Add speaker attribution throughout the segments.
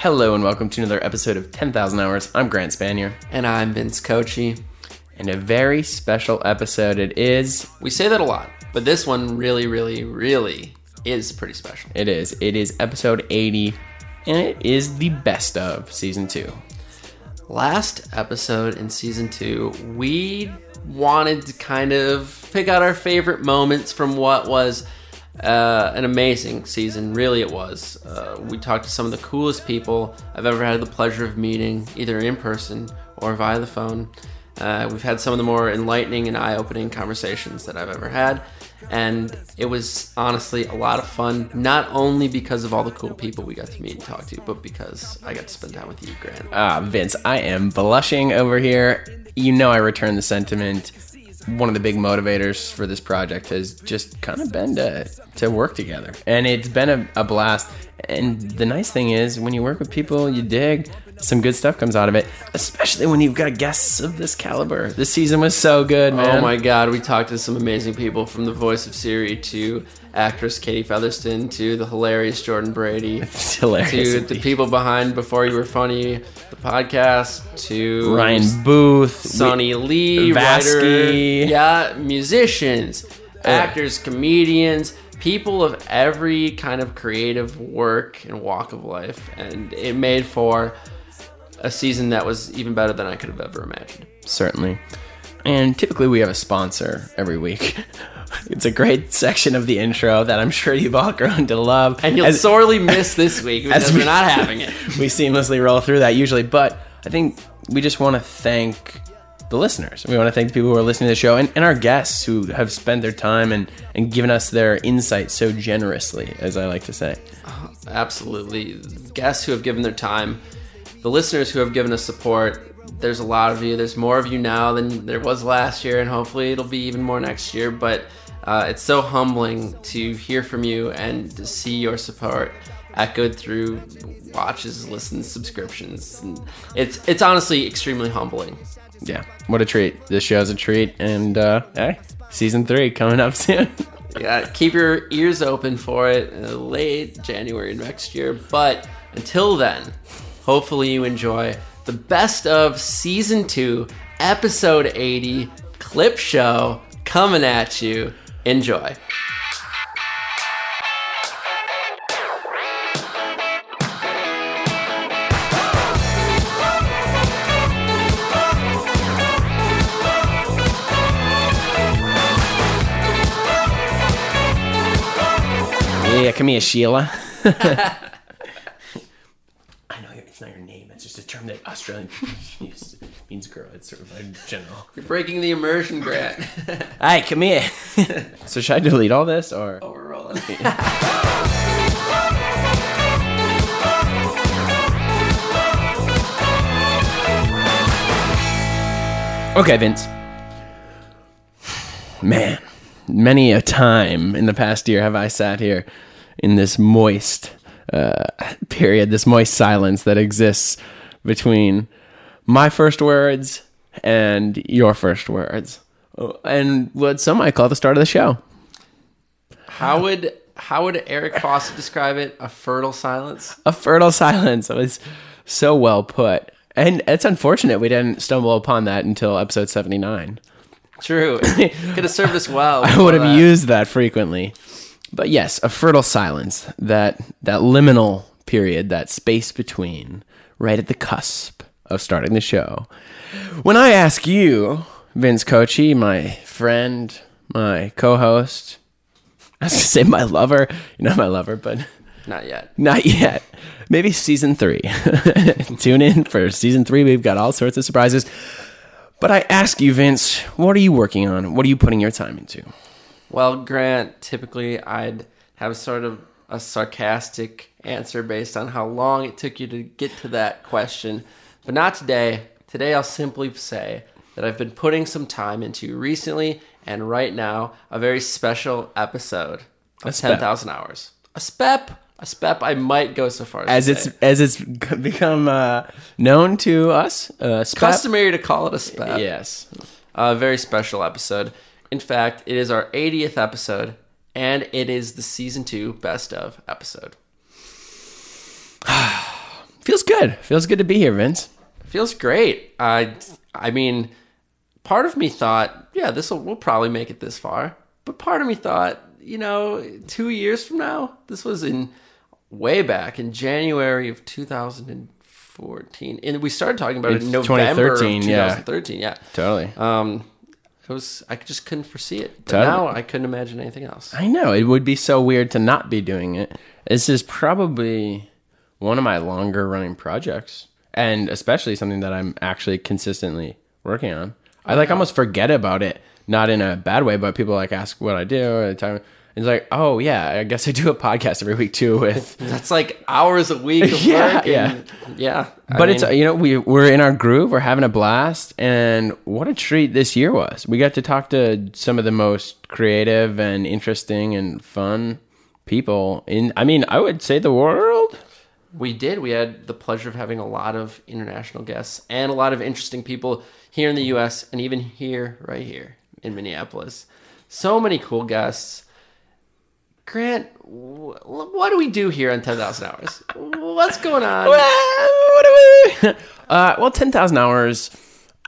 Speaker 1: Hello and welcome to another episode of 10,000 Hours. I'm Grant Spanier,
Speaker 2: And I'm Vince Cochi.
Speaker 1: and a very special episode it is.
Speaker 2: We say that a lot, but this one really, really, really is pretty special.
Speaker 1: It is. It is episode 80, and it is the best of season 2.
Speaker 2: Last episode in season two, we wanted to kind of pick out our favorite moments from what was uh, an amazing season. Really, it was. Uh, we talked to some of the coolest people I've ever had the pleasure of meeting, either in person or via the phone. Uh, we've had some of the more enlightening and eye opening conversations that I've ever had. And it was honestly a lot of fun, not only because of all the cool people we got to meet and talk to, but because I got to spend time with you, Grant.
Speaker 1: Ah, Vince, I am blushing over here. You know, I return the sentiment. One of the big motivators for this project has just kind of been to, to work together. And it's been a, a blast. And the nice thing is, when you work with people you dig, some good stuff comes out of it, especially when you've got guests of this caliber. This season was so good, oh man.
Speaker 2: Oh my god, we talked to some amazing people from the voice of Siri to actress Katie Featherston to the hilarious Jordan Brady
Speaker 1: It's hilarious.
Speaker 2: to the people behind Before You Were Funny, the podcast, to
Speaker 1: Ryan Booth,
Speaker 2: Sonny Lee,
Speaker 1: Vasky.
Speaker 2: writer, yeah, musicians, eh. actors, comedians, people of every kind of creative work and walk of life, and it made for a season that was even better than I could have ever imagined.
Speaker 1: certainly. And typically we have a sponsor every week. It's a great section of the intro that I'm sure you've all grown to love.
Speaker 2: And you'll
Speaker 1: As-
Speaker 2: sorely miss this week because
Speaker 1: we-
Speaker 2: we're not having it.
Speaker 1: we seamlessly roll through that usually, but I think we just want to thank the listeners. We want to thank the people who are listening to the show and, and our guests who have spent their time and, and given us their insight so generously, as I like to say.
Speaker 2: Absolutely. Guests who have given their time, the listeners who have given us support. There's a lot of you. There's more of you now than there was last year, and hopefully it'll be even more next year. But uh, it's so humbling to hear from you and to see your support echoed through watches, listens, subscriptions. And it's it's honestly extremely humbling.
Speaker 1: Yeah, what a treat. This show's a treat, and uh, hey, season three coming up soon.
Speaker 2: Yeah, keep your ears open for it uh, late January next year. But until then, hopefully you enjoy the best of season two, episode 80 clip show coming at you. Enjoy.
Speaker 1: yeah, come here, Sheila. I know it's not your name. It's just a term that Australian use. means girl. It's sort of a general.
Speaker 2: You're breaking the immersion, Grant.
Speaker 1: Hey, come here. so should I delete all this or?
Speaker 2: oh, we're rolling.
Speaker 1: Okay, Vince. Man, many a time in the past year have I sat here in this moist uh, period, this moist silence that exists between my first words and your first words, and what some might call the start of the show.
Speaker 2: How would how would Eric Foss describe it? A fertile silence?
Speaker 1: A fertile silence. It was so well put. And it's unfortunate we didn't stumble upon that until episode 79.
Speaker 2: True. Could have served us well.
Speaker 1: I would have used that frequently. But yes, a fertile silence, that that liminal period, that space between, right at the cusp of starting the show. When I ask you, Vince Cochi, my friend, my co-host, I was gonna say my lover, you're not my lover, but
Speaker 2: Not yet.
Speaker 1: not yet. Maybe season three. Tune in for season three. We've got all sorts of surprises. But I ask you, Vince, what are you working on? What are you putting your time into?
Speaker 2: Well, Grant, typically I'd have sort of a sarcastic answer based on how long it took you to get to that question. But not today. Today I'll simply say that I've been putting some time into recently and right now a very special episode of 10,000 Hours. A spep. A spep I might go so far
Speaker 1: As
Speaker 2: as,
Speaker 1: it's as it's become uh, known to us, uh, spep-
Speaker 2: customary to call it a spep.
Speaker 1: Yes,
Speaker 2: A very special episode. In fact, it is our 80th episode, and it is the season two best of episode.
Speaker 1: feels good. Feels good to be here, Vince.
Speaker 2: Feels great. I I mean, part of me thought, yeah, this will we'll probably make it this far. But part of me thought, you know, two years from now, this was in way back in January of 2014, and we started talking about it in November
Speaker 1: 2013,
Speaker 2: of
Speaker 1: yeah.
Speaker 2: 2013. Yeah,
Speaker 1: Totally.
Speaker 2: um, it was. I just couldn't foresee it. But
Speaker 1: Totally.
Speaker 2: now I couldn't imagine anything else.
Speaker 1: I know it would be so weird to not be doing it. This is probably one of my longer running projects, and especially something that I'm actually consistently working on. I like almost forget about it, not in a bad way, but people like ask what I do. And it's like, oh yeah, I guess I do a podcast every week too with
Speaker 2: That's like hours a week of
Speaker 1: Yeah,
Speaker 2: work.
Speaker 1: yeah.
Speaker 2: and- yeah. I
Speaker 1: but it's
Speaker 2: mean,
Speaker 1: you know we we're in our groove we're having a blast and what a treat this year was we got to talk to some of the most creative and interesting and fun people in i mean i would say the world
Speaker 2: We did. We had the pleasure of having a lot of international guests and a lot of interesting people here in the U.S. and even here, right here in Minneapolis. So many cool guests. Grant, wh- what do we do here on 10,000 Hours? What's going on?
Speaker 1: what do we uh, well 10000 hours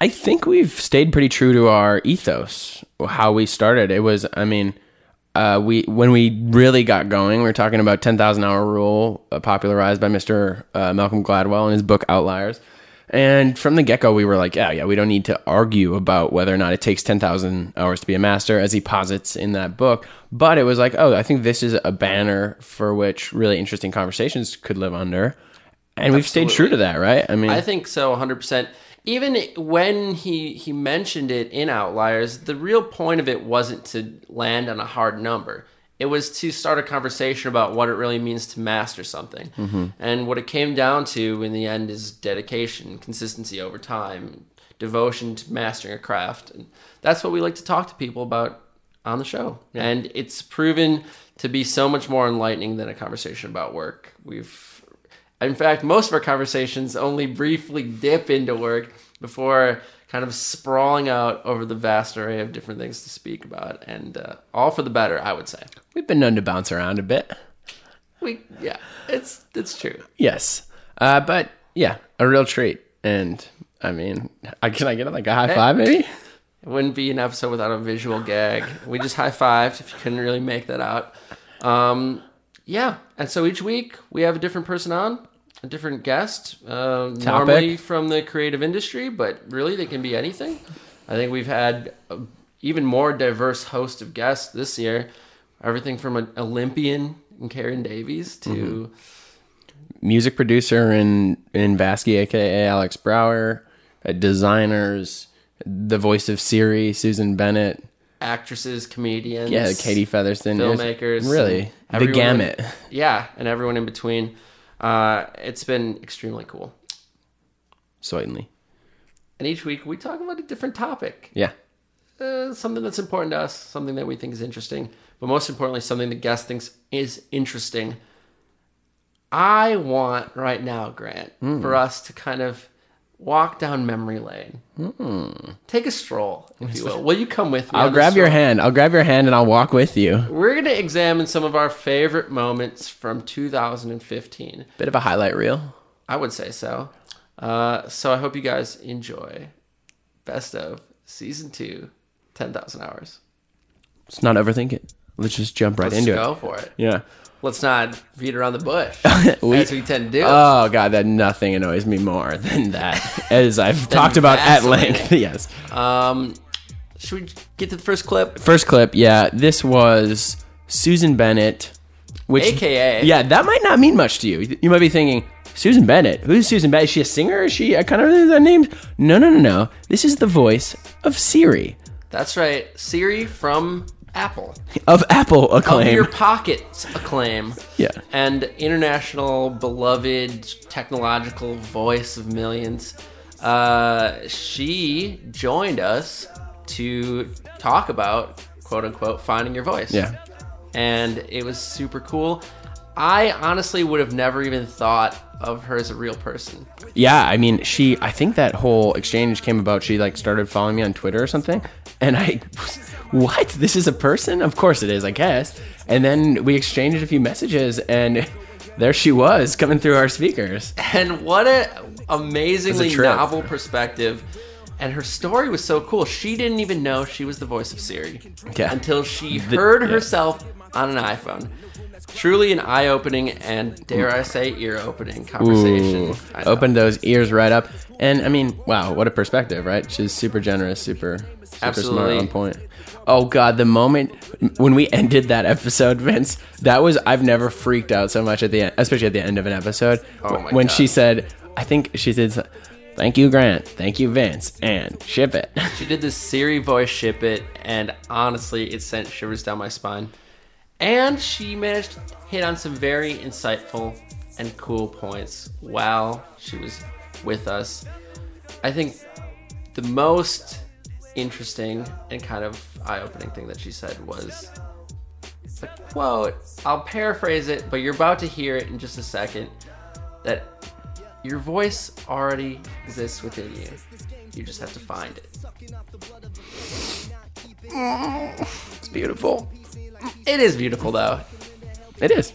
Speaker 1: i think we've stayed pretty true to our ethos how we started it was i mean uh, we when we really got going, we were talking about 10,000 hour rule, uh, popularized by Mr. Uh, Malcolm Gladwell in his book Outliers. And from the get go, we were like, yeah, yeah, we don't need to argue about whether or not it takes 10,000 hours to be a master, as he posits in that book. But it was like, oh, I think this is a banner for which really interesting conversations could live under. And we've stayed true to that, right? I mean,
Speaker 2: I think so, 100%. Even when he, he mentioned it in Outliers, the real point of it wasn't to land on a hard number. It was to start a conversation about what it really means to master something. Mm-hmm. And what it came down to in the end is dedication, consistency over time, devotion to mastering a craft. And that's what we like to talk to people about on the show. And it's proven to be so much more enlightening than a conversation about work. We've in fact, most of our conversations only briefly dip into work before kind of sprawling out over the vast array of different things to speak about, and uh, all for the better, I would say.
Speaker 1: we've been known to bounce around a bit.
Speaker 2: We, yeah, it's it's true.
Speaker 1: Yes. Uh, but yeah, a real treat. And I mean, I, can I get like a high five maybe?
Speaker 2: It wouldn't be an episode without a visual gag. We just high fived if you couldn't really make that out. Um, yeah, and so each week we have a different person on, a different guest, uh, normally from the creative industry, but really they can be anything. I think we've had a even more diverse host of guests this year. Everything from an Olympian and Karen Davies to
Speaker 1: Music producer in, in Vasky, aka Alex Brower, uh, designers, the voice of Siri, Susan Bennett,
Speaker 2: actresses, comedians,
Speaker 1: yeah, Katie Featherston,
Speaker 2: filmmakers,
Speaker 1: Really, the gamut.
Speaker 2: yeah, and everyone in between. Uh, it's been extremely cool.
Speaker 1: Certainly.
Speaker 2: And each week we talk about a different topic,
Speaker 1: Yeah.
Speaker 2: uh, something that's important to us, something that we think is interesting, but most importantly, something the guest thinks is interesting. I want right now, Grant,
Speaker 1: Hmm.
Speaker 2: for us to kind of walk down memory lane. Take a stroll, if you will. Will you come with me?
Speaker 1: Hmm. I'll grab your hand. I'll grab your hand and I'll walk with you.
Speaker 2: We're going to examine some of our favorite moments from 2015.
Speaker 1: Bit of a highlight reel.
Speaker 2: I would say so. Uh, so I hope you guys enjoy Best of Season 2, 10,000 Hours.
Speaker 1: Let's not overthink it. Let's just jump right into it.
Speaker 2: Let's
Speaker 1: into
Speaker 2: go
Speaker 1: it.
Speaker 2: for it.
Speaker 1: Yeah.
Speaker 2: Let's not beat around the bush,
Speaker 1: We-
Speaker 2: as we tend to do.
Speaker 1: Oh god, that nothing annoys me more than that. As I've talked about at length. yes.
Speaker 2: um, should we get to the first clip?
Speaker 1: First clip, yeah. This was Susan Bennett, which
Speaker 2: AKA.
Speaker 1: yeah, that might not mean much to you. You might be thinking, Susan Bennett. Who's Susan Bennett? Is she a singer? Is she a kind of know that name? No, no, no, no. This is the voice of Siri
Speaker 2: That's right. Siri from Apple.
Speaker 1: of Apple
Speaker 2: Of
Speaker 1: acclaim.
Speaker 2: your pockets acclaim.
Speaker 1: yeah.
Speaker 2: and international beloved technological voice of millions. Uh, she joined us to talk about quote unquote finding your voice.
Speaker 1: Yeah.
Speaker 2: And it was super cool. I honestly would have never even thought of her as a real person.
Speaker 1: Yeah, I mean, she. I think that whole exchange came about. She like started following me on Twitter or something, and I, what? This is a person? Of course it is, I guess. And then we exchanged a few messages, and there she was coming through our speakers.
Speaker 2: And what a amazingly novel perspective. And her story was so cool. She didn't even know she was the voice of Siri
Speaker 1: Yeah.
Speaker 2: until she
Speaker 1: The-
Speaker 2: heard
Speaker 1: yeah.
Speaker 2: herself on an iPhone. Truly an eye-opening and dare mm. I say ear-opening conversation.
Speaker 1: Ooh, opened those ears right up. And I mean, wow, what a perspective, right? She's super generous, super, super smart,
Speaker 2: Absolutely.
Speaker 1: on point. Oh god, the moment when we ended that episode, Vince, that was I've never freaked out so much at the end, especially at the end of an episode.
Speaker 2: Oh my
Speaker 1: when
Speaker 2: God.
Speaker 1: she said, I think she said, "Thank you, Grant. Thank you, Vince, and ship it."
Speaker 2: She did this Siri voice ship it, and honestly, it sent shivers down my spine. And she managed to hit on some very insightful and cool points while she was with us. I think the most interesting and kind of eye opening thing that she said was the quote. I'll paraphrase it, but you're about to hear it in just a second. That your voice already exists within you. You just have to find it.
Speaker 1: it's beautiful.
Speaker 2: It is beautiful though.
Speaker 1: It is.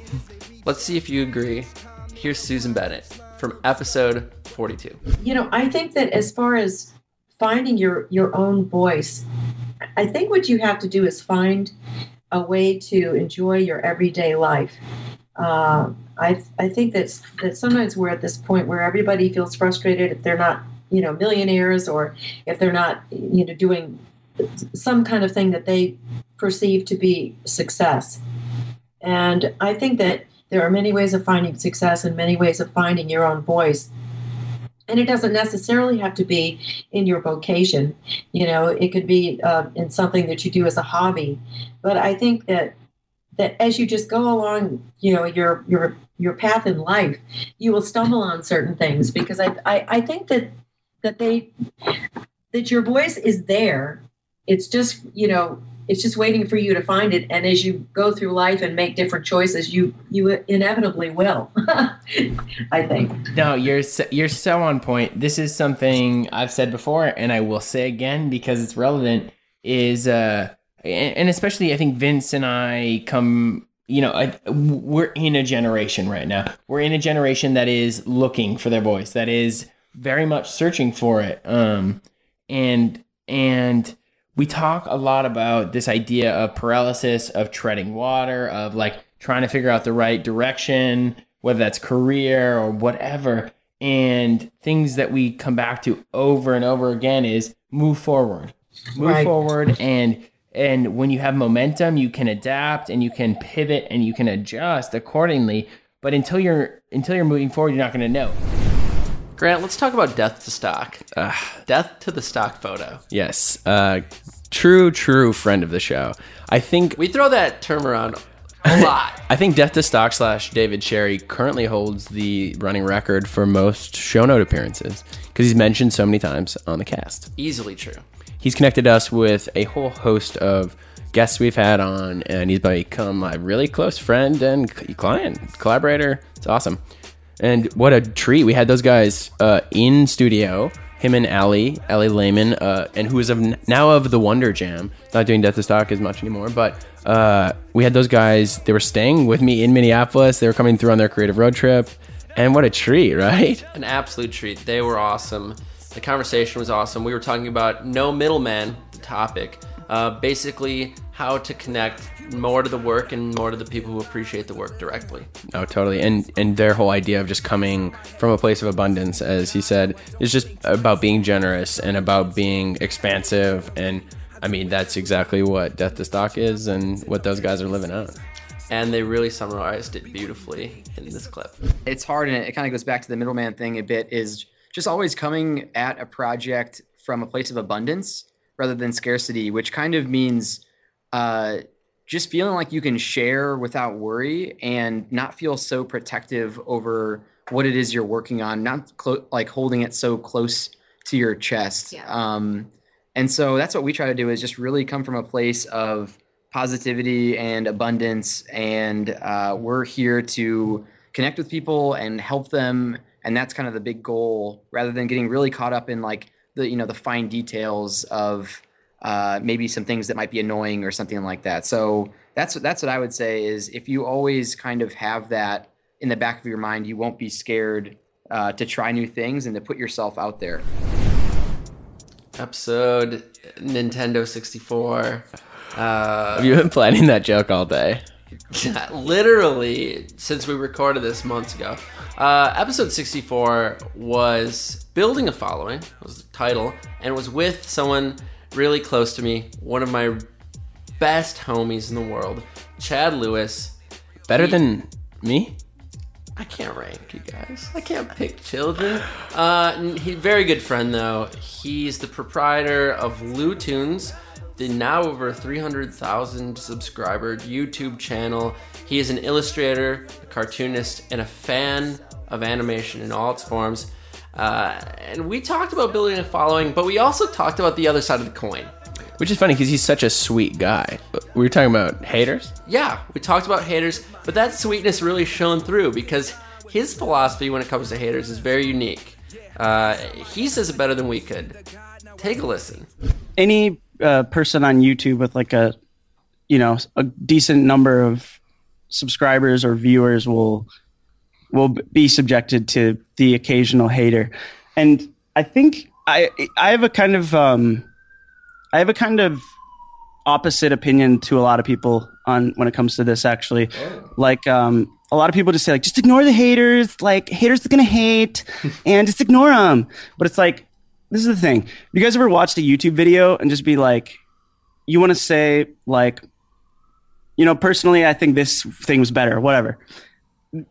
Speaker 2: Let's see if you agree. Here's Susan Bennett from episode 42.
Speaker 3: you know i think that as far as finding your your own voice i think what you have to do is find a way to enjoy your everyday life. Uh, I, I think that's that sometimes we're at this point where everybody feels frustrated if they're not you know millionaires or if they're not you know doing some kind of thing that they perceive to be success. And i think that there are many ways of finding success and many ways of finding your own voice and it doesn't necessarily have to be in your vocation. You know it could be uh, in something that you do as a hobby. But i think that that as you just go along you know your your your path in life you will stumble on certain things because i i, I think that that they that your voice is there. It's just you know it's just waiting for you to find it and as you go through life and make different choices you you inevitably will i think
Speaker 1: No, you're so, you're so on point. This is something I've said before, and I will say again because it's relevant. Is uh, and, especially I think Vince and I come. You know, I, we're in a generation right now. We're in a generation that is looking for their voice. That is very much searching for it. Um, and and we talk a lot about this idea of paralysis, of treading water, of like trying to figure out the right direction, whether that's career or whatever. And things that we come back to over and over again is move forward, move
Speaker 3: Right.
Speaker 1: forward, and and when you have momentum, you can adapt and you can pivot and you can adjust accordingly. But until you're until you're moving forward, you're not going to know.
Speaker 2: Grant, let's talk about death to stock. death to the stock photo.
Speaker 1: Yes, uh, true, true friend of the show. I think
Speaker 2: We throw that term around a lot.
Speaker 1: I think Death to Stock slash David Sherry currently holds the running record for most show note appearances because he's mentioned so many times on the cast.
Speaker 2: Easily true.
Speaker 1: He's connected us with a whole host of guests we've had on, and he's become a really close friend and client, collaborator. It's awesome. And what a treat. We had those guys uh, in studio, him and Ali, Ali Lehman, uh, and who is of now of the Wonder Jam. Not doing Death to Stock as much anymore, but uh, we had those guys. They were staying with me in Minneapolis. They were coming through on their creative road trip. And what a treat, right?
Speaker 2: An absolute treat. They were awesome. The conversation was awesome. We were talking about no middleman, the topic. Uh, basically, how to connect more to the work and more to the people who appreciate the work directly.
Speaker 1: Oh, totally. And and their whole idea of just coming from a place of abundance, as he said, is just about being generous and about being expansive. And I mean, that's exactly what Death to Stock is, and what those guys are living out.
Speaker 2: And they really summarized it beautifully in this clip.
Speaker 4: it's hard and it, kind of goes back to the middleman thing a bit is just always coming at a project from a place of abundance rather than scarcity which kind of means uh, just feeling like you can share without worry and not feel so protective over what it is you're working on not clo- like holding it so close to your chest.
Speaker 5: Yeah.
Speaker 4: um, and so that's what we try to do is just really come from a place of positivity and abundance. And uh, we're here to connect with people and help them. And that's kind of the big goal rather than getting really caught up in like the you know the fine details of uh, maybe some things that might be annoying or something like that so that's that's what i would say is if you always kind of have that in the back of your mind, you won't be scared uh, to try new things and to put yourself out there.
Speaker 2: Episode Nintendo 64. Uh,
Speaker 1: Have you been planning that joke all day?
Speaker 2: literally since we recorded this months ago. Uh, episode 64 was Building a Following, was the title, and it was with someone really close to me, one of my best homies in the world, Chad Lewis.
Speaker 1: Better
Speaker 2: He-
Speaker 1: than me?
Speaker 2: I can't rank you guys. I can't pick children. Uh, n- he very good friend though. He's the proprietor of Lou Tunes, the now over 300,000 subscriber YouTube channel. He is an illustrator, a cartoonist, and a fan of animation in all its forms. Uh, and we talked about building a following, but we also talked about the other side of the coin.
Speaker 1: Which is funny because he's such a sweet guy. We were talking about haters.
Speaker 2: Yeah, we talked about haters, but that sweetness really shone through because his philosophy when it comes to haters is very unique. Uh, he says it better than we could. Take a listen.
Speaker 5: any uh, person on YouTube with like a, you know, a decent number of subscribers or viewers will will be subjected to the occasional hater, and I think I I have a kind of um, I have a kind of opposite opinion to a lot of people on when it comes to this actually. Like um a lot of people just say like just ignore the haters. Like haters are gonna hate. And just ignore them but it's like this is the thing. You guys ever watched a youtube video and just be like you want to say like you know personally i think this thing was better whatever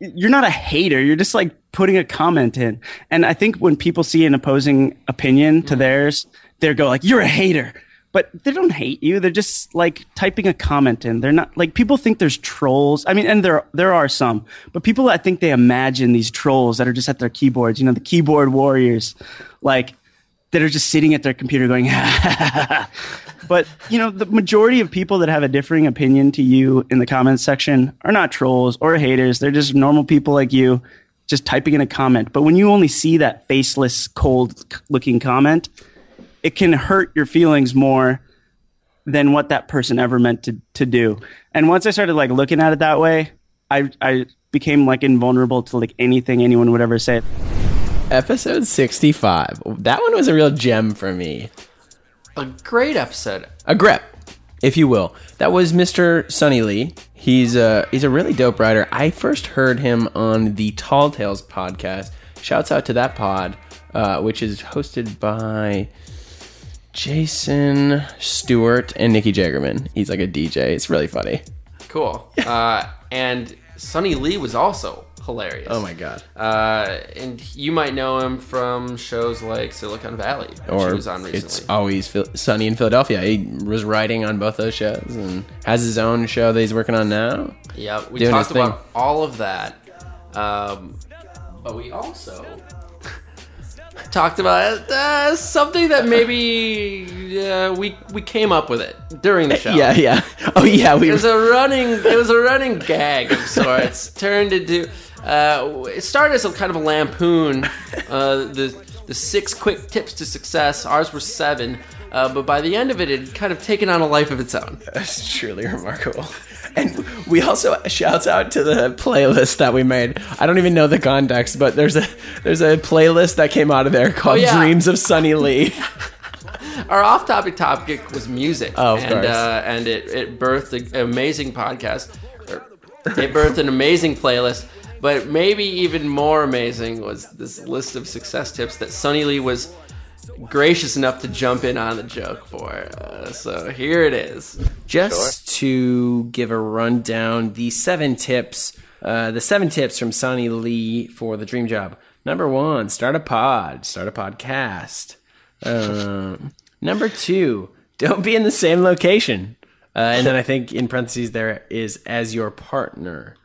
Speaker 5: you're not a hater. You're just like putting a comment in. And i think when people see an opposing opinion to mm. theirs they go like you're a hater. But they don't hate you. They're just like typing a comment in. They're not like people think there's trolls. I mean and there there are some. But people i think they imagine these trolls that are just at their keyboards you know the keyboard warriors. Like that are just sitting at their computer going but you know the majority of people that have a differing opinion to you in the comments section are not trolls or haters. They're just normal people like you just typing in a comment. But when you only see that faceless cold looking comment it can hurt your feelings more than what that person ever meant to, to do. And once i started like looking at it that way i i became like invulnerable to like anything anyone would ever say
Speaker 1: Episode 65. That one was a real gem for me.
Speaker 2: A great episode.
Speaker 1: a grep, if you will. That was Mr. Sonny Lee. He's a he's a really dope writer. I first heard him on the Tall Tales podcast. Shouts out to that pod, uh, which is hosted by Jason Stewart and Nikki Jagerman. He's like a DJ. It's really funny.
Speaker 2: Cool. Uh, and Sonny Lee was also hilarious.
Speaker 1: Oh my god.
Speaker 2: Uh, and you might know him from shows like Silicon Valley, which he
Speaker 1: Or
Speaker 2: was on recently.
Speaker 1: it's always Phil- Sunny in Philadelphia. He was writing on both those shows and has his own show that he's working on now.
Speaker 2: Yeah, we talked about all of that. Um, but we also talked about uh, something that maybe uh, we we came up with it during the show.
Speaker 1: Yeah, yeah. Oh yeah, we
Speaker 2: It was a running. It was a running gag of sorts. turned into. Uh, it started as a kind of a lampoon. Uh, the the six quick tips to success. Ours were seven. Uh, but by the end of it, it had kind of taken on a life of its own.
Speaker 1: That's truly remarkable. And we also shouts out to the playlist that we made. I don't even know the context, but there's a there's a playlist that came out of there called
Speaker 2: Oh, yeah.
Speaker 1: Dreams of Sonny Lee.
Speaker 2: Our off-topic topic was music,
Speaker 1: Oh, of
Speaker 2: and
Speaker 1: course.
Speaker 2: uh, and it, it birthed an amazing podcast. It birthed an amazing playlist, but maybe even more amazing was this list of success tips that Sonny Lee was gracious enough to jump in on the joke for. Uh, so here it is.
Speaker 1: Just to give a rundown, the seven tips, uh, the seven tips from Sonny Lee for the dream job. Number one, start a pod, start a podcast. Um, number two, don't be in the same location. Uh, and then I think in parentheses there is as your partner.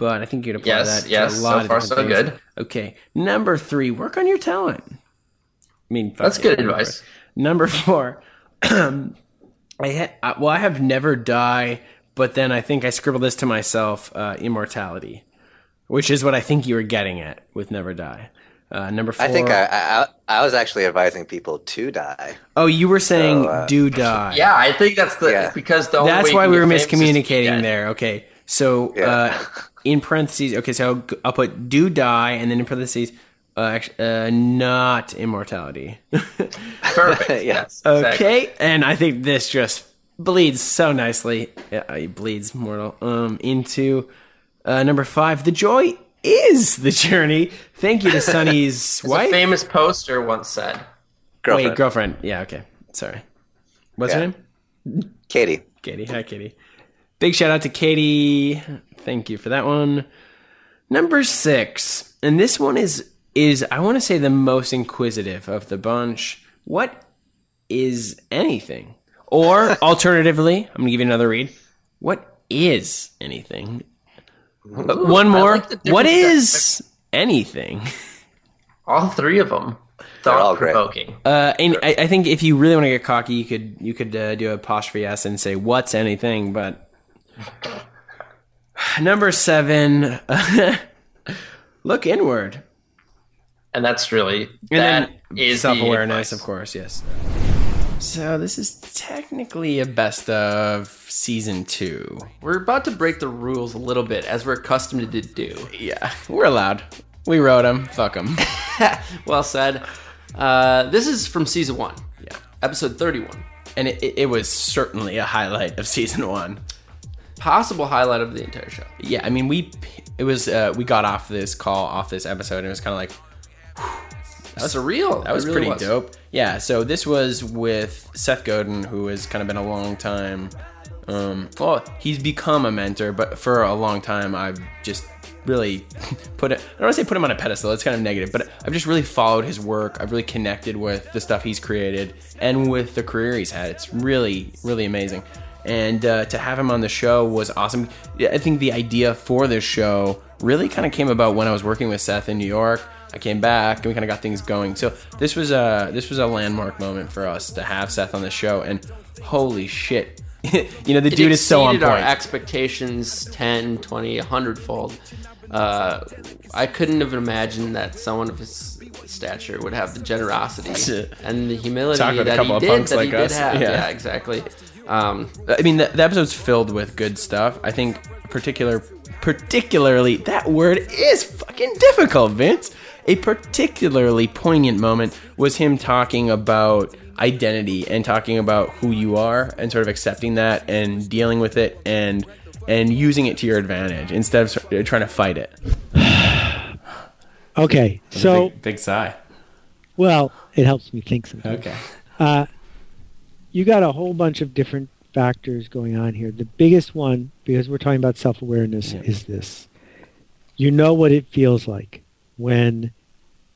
Speaker 1: But I think you'd apply
Speaker 6: Yes,
Speaker 1: that to
Speaker 6: yes,
Speaker 1: a
Speaker 6: so
Speaker 1: lot of
Speaker 6: far,
Speaker 1: different
Speaker 6: so
Speaker 1: things.
Speaker 6: good.
Speaker 1: Okay. Number three, work on your talent. I mean,
Speaker 6: That's good
Speaker 1: whatever.
Speaker 6: advice.
Speaker 1: Number four, I, ha- I well, I have never die, but then I think I scribbled this to myself: uh, immortality, which is what I think you were getting at with never die. Uh, number four.
Speaker 7: I think I, I I was actually advising people to die.
Speaker 1: Oh, you were saying
Speaker 7: So, uh,
Speaker 1: do die.
Speaker 6: Yeah, I think that's the
Speaker 7: Yeah.
Speaker 6: because the only
Speaker 1: That's
Speaker 6: way
Speaker 1: why we were
Speaker 6: get famous is to be
Speaker 1: miscommunicating there. Okay, so
Speaker 7: Yeah.
Speaker 1: uh, in parentheses. Okay, so I'll put do die, and then in parentheses, uh, act- uh, not immortality.
Speaker 2: Perfect.
Speaker 7: Yeah.
Speaker 2: Yes. exactly.
Speaker 1: Okay, and I think this just bleeds so nicely. Yeah, he bleeds mortal. Um, into uh, number five. The joy is the journey. Thank you to Sonny's
Speaker 2: As a
Speaker 1: wife.
Speaker 2: famous poster once said.
Speaker 7: Girlfriend.
Speaker 1: Wait, girlfriend. Yeah, okay. Sorry. What's her name?
Speaker 7: Katie.
Speaker 1: Katie. Hi, Katie. Big shout out to Katie. Thank you for that one. Number six, and this one is is I want to say the most inquisitive of the bunch. What is anything? Or alternatively, I'm gonna give you another read. What is anything? one more.
Speaker 2: like the different
Speaker 1: what is anything?
Speaker 2: All three of them.
Speaker 7: They're all great.
Speaker 2: provoking.
Speaker 1: Uh, and I, I think if you really want to get cocky, you could you could uh, do apostrophe s and say what's anything. But number seven, look inward,
Speaker 2: And that's really
Speaker 1: and
Speaker 2: that
Speaker 1: self awareness, of course. Yes. So this is technically a best of season two.
Speaker 2: We're about to break the rules a little bit as we're accustomed to do.
Speaker 1: Yeah, we're allowed. We wrote them. Fuck them.
Speaker 2: well said. Uh, this is from season one.
Speaker 1: Yeah.
Speaker 2: Episode 31.
Speaker 1: and it, it was certainly a highlight of season one.
Speaker 2: Possible highlight of the entire show.
Speaker 1: Yeah, I mean, we it was uh, we got off this call off this episode, and it was kind of like
Speaker 2: That was surreal.
Speaker 1: that was
Speaker 2: really
Speaker 1: pretty dope. Yeah, so this was with Seth Godin, who has kind of been a long time. Um, well, he's become a mentor, but for a long time, I've just really put it. I don't want to say put him on a pedestal. It's kind of negative, but I've just really followed his work. I've really connected with the stuff he's created and with the career he's had. It's really, really amazing. And uh, to have him on the show was awesome. I think the idea for this show really kind of came about when I was working with Seth in New York. I came back and we kind of got things going. So this was a this was a landmark moment for us to have Seth on the show. And holy shit, you know the
Speaker 2: It
Speaker 1: dude is so on
Speaker 2: exceeded our expectations 10, 20, 100 fold. Uh, I couldn't have imagined that someone of his stature would have the generosity and the humility
Speaker 1: Talk with a
Speaker 2: that
Speaker 1: couple
Speaker 2: he
Speaker 1: of
Speaker 2: did,
Speaker 1: punks
Speaker 2: that
Speaker 1: like
Speaker 2: he did
Speaker 1: us.
Speaker 2: have.
Speaker 1: Yeah.
Speaker 2: Yeah, exactly. Um,
Speaker 1: I mean, the, the episode's filled with good stuff. I think particular, particularly that word is fucking difficult, Vince. A particularly poignant moment was him talking about identity and talking about who you are and sort of accepting that and dealing with it and and using it to your advantage instead of trying to fight it.
Speaker 6: Okay, so
Speaker 1: big, big sigh.
Speaker 6: well, it helps me think sometimes.
Speaker 1: Okay.
Speaker 6: Uh, you got a whole bunch of different factors going on here. The biggest one, because we're talking about self awareness,
Speaker 1: Yeah.
Speaker 6: is this. You know what it feels like when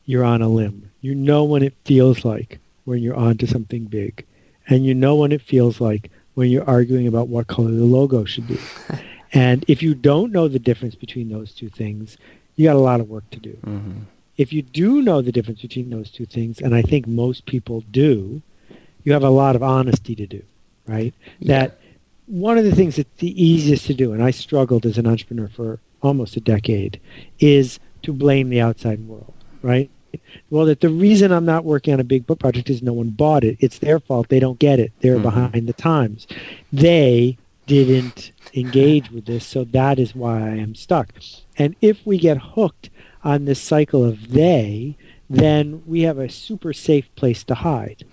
Speaker 6: you're on a limb. You know when it feels like when you're onto something big. And you know when it feels like when you're arguing about what color the logo should be. and if you don't know the difference between those two things, you got a lot of work to do mm-hmm. if you do know the difference between those two things, and I think most people do, you have a lot of honesty to do, right? That one of the things that's the easiest to do, and I struggled as an entrepreneur for almost a decade, is to blame the outside world, right? Well, that the reason I'm not working on a big book project is no one bought it. It's their fault. They don't get it. They're mm-hmm. behind the times. They didn't engage with this, so that is why I am stuck. And if we get hooked on this cycle of they, then we have a super safe place to hide.